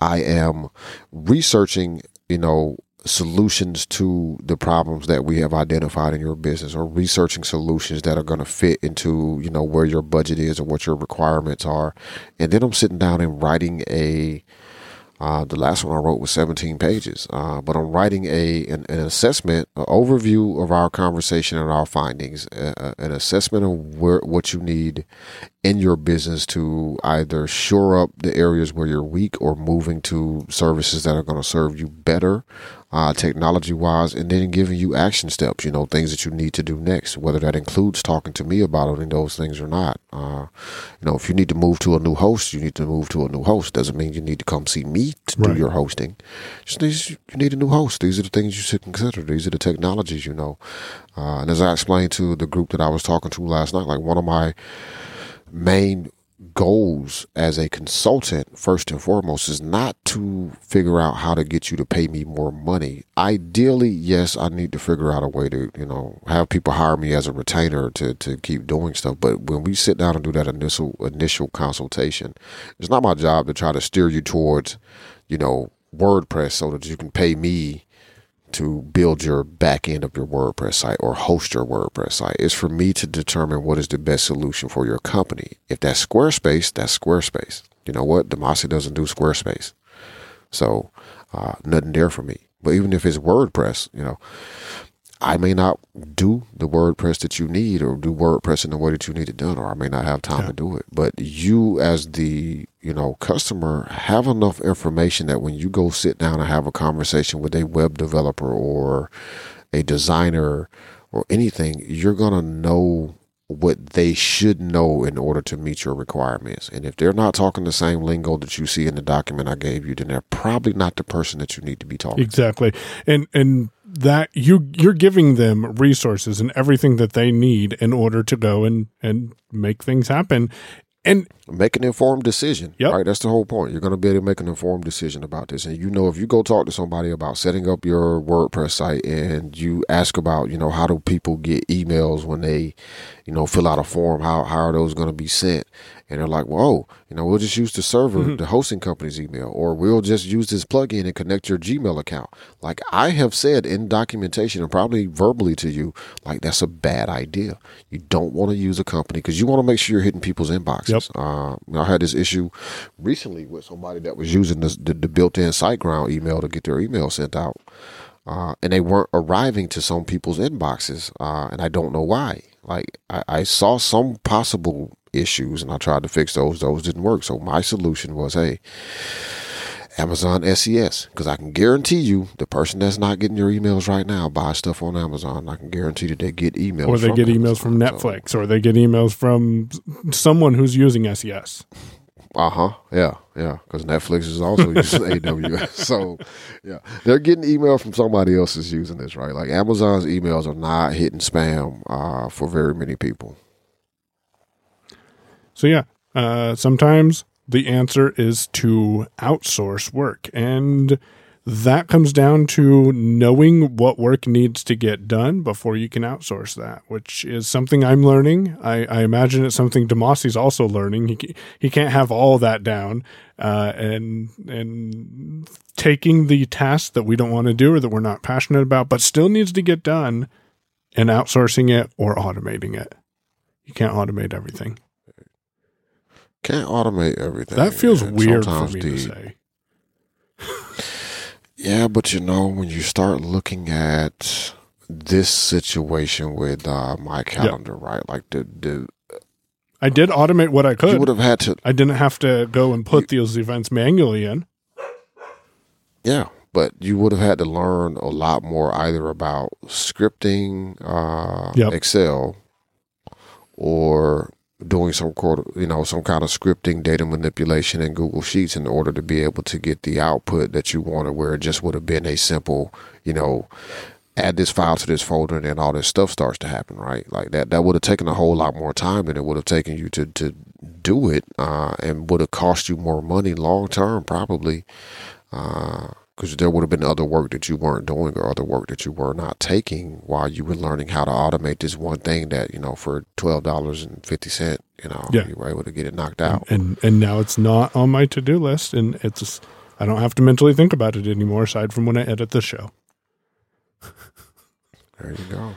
I am researching. You know, solutions to the problems that we have identified in your business or researching solutions that are going to fit into you know where your budget is or what your requirements are. And then i'm sitting down and writing a Uh, the last one I wrote was 17 pages, uh, but I'm writing a an, an assessment, an overview of our conversation and our findings, uh, an assessment of where what you need in your business to either shore up the areas where you're weak or moving to services that are going to serve you better uh, technology wise, and then giving you action steps, you know, things that you need to do next, whether that includes talking to me about any those things or not. Uh, you know, if you need to move to a new host, you need to move to a new host. Doesn't mean you need to come see me to Right. do your hosting. Just needs, you need a new host. These are the things you should consider. These are the technologies, you know. Uh, and as I explained to the group that I was talking to last night, like one of my main goals as a consultant first and foremost is not to figure out how to get you to pay me more money. Ideally yes i need to figure out a way to you know have people hire me as a retainer to to keep doing stuff. But when we sit down and do that initial initial consultation it's not my job to try to steer you towards you know wordpress so that you can pay me to build your back end of your WordPress site or host your WordPress site. It's for me to determine what is the best solution for your company. If that's Squarespace, that's Squarespace. You know what? Damashe doesn't do Squarespace. So, uh, nothing there for me. But even if it's WordPress, you know, I may not do the WordPress that you need or do WordPress in the way that you need it done, or I may not have time Yeah. to do it. But you, as the you know customer, have enough information that when you go sit down and have a conversation with a web developer or a designer or anything, you're gonna know what they should know in order to meet your requirements. And if they're not talking the same lingo that you see in the document I gave you, then they're probably not the person that you need to be talking. to. Exactly. And and that you you're giving them resources and everything that they need in order to go and and make things happen. And make an informed decision. Yep. Right. That's the whole point. You're going to be able to make an informed decision about this. And you know, if you go talk to somebody about setting up your WordPress site and you ask about, you know, how do people get emails when they, you know, fill out a form, how, how are those going to be sent? And they're like, well, you know, we'll just use the server, Mm-hmm. the hosting company's email, or we'll just use this plugin and connect your Gmail account. Like I have said in documentation and probably verbally to you, like that's a bad idea. You don't want to use a company because you want to make sure you're hitting people's inboxes. Yep. Uh, I had this issue recently with somebody that was using this, the, the built-in SiteGround email to get their email sent out, uh, and they weren't arriving to some people's inboxes, uh, and I don't know why. Like I, I saw some possible issues, and I tried to fix those. Those didn't work. So my solution was, hey. Amazon SES because I can guarantee you the person that's not getting your emails right now buys stuff on Amazon. I can guarantee that they get emails or they from get emails from Amazon. So- Netflix or they get emails from someone who's using SES. Uh huh. Yeah. Yeah. Because Netflix is also using AWS. So, yeah, they're getting email from somebody else is using this, right? Like Amazon's emails are not hitting spam uh, for very many people. So yeah, uh, sometimes the answer is to outsource work, and that comes down to knowing what work needs to get done before you can outsource that, which is something I'm learning. I, I imagine it's something Damashe's also learning. He he can't have all that down, uh, and and taking the tasks that we don't want to do or that we're not passionate about, but still needs to get done, and outsourcing it or automating it. You can't automate everything. Can't automate everything. That feels and weird for me the- to say. Yeah, but you know, when you start looking at this situation with uh, my calendar, right? Like the the I did automate what I could. you would have had to I didn't have to go and put those events manually in. Yeah, but you would have had to learn a lot more either about scripting, uh, Yep. Excel, or doing some quarter, you know, some kind of scripting, data manipulation in Google Sheets in order to be able to get the output that you wanted. Where it just would have been a simple, you know, add this file to this folder, and then all this stuff starts to happen, right? Like that. That would have taken a whole lot more time than it would have taken you to to do it, uh, and would have cost you more money long term, probably because there would have been other work that you weren't doing or other work that you were not taking while you were learning how to automate this one thing that you know for twelve dollars and fifty cent, you know, Yeah. you were able to get it knocked out. And and now it's not on my to do list and it's I don't have to mentally think about it anymore aside from when I edit the show. There you go.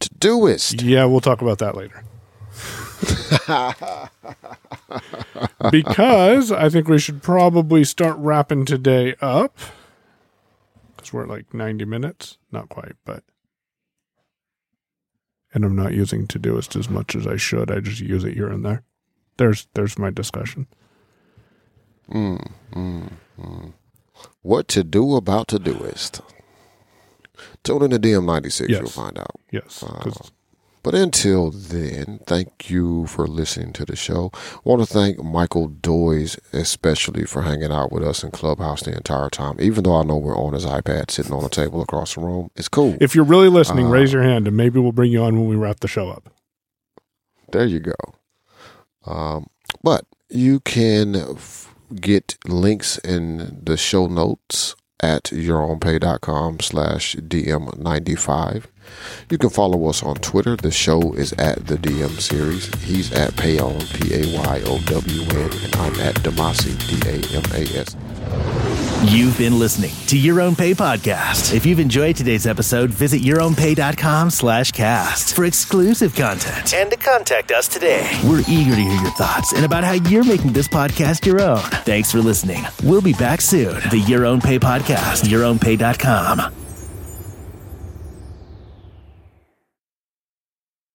Todoist. Yeah, we'll talk about that later. because I think we should probably start wrapping today up. Because we're at like 90 minutes. Not quite, but. And I'm not using Todoist as much as I should. I just use it here and there. There's there's my discussion. Mm, mm, mm. What to do about Todoist? Tune in to DM96. Yes. You'll find out. Yes. 'cause- uh, But until then, thank you for listening to the show. I want to thank Michael Doys especially for hanging out with us in Clubhouse the entire time. Even though I know we're on his iPad sitting on a table across the room, it's cool. if you're really listening, Uh, raise your hand and maybe we'll bring you on when we wrap the show up. There you go. Um, but you can f- get links in the show notes at yourownpay.com slash DM95. You can follow us on Twitter. The show is at the DM series. He's at Payown, P-A-Y-O-W-N, and I'm at Damashe, D-A-M-A-S. You've been listening to Your Own Pay Podcast. If you've enjoyed today's episode, visit yourownpay.com slash cast for exclusive content and to contact us today. We're eager to hear your thoughts and about how you're making this podcast your own. Thanks for listening. We'll be back soon. The Your Own Pay Podcast, yourownpay.com.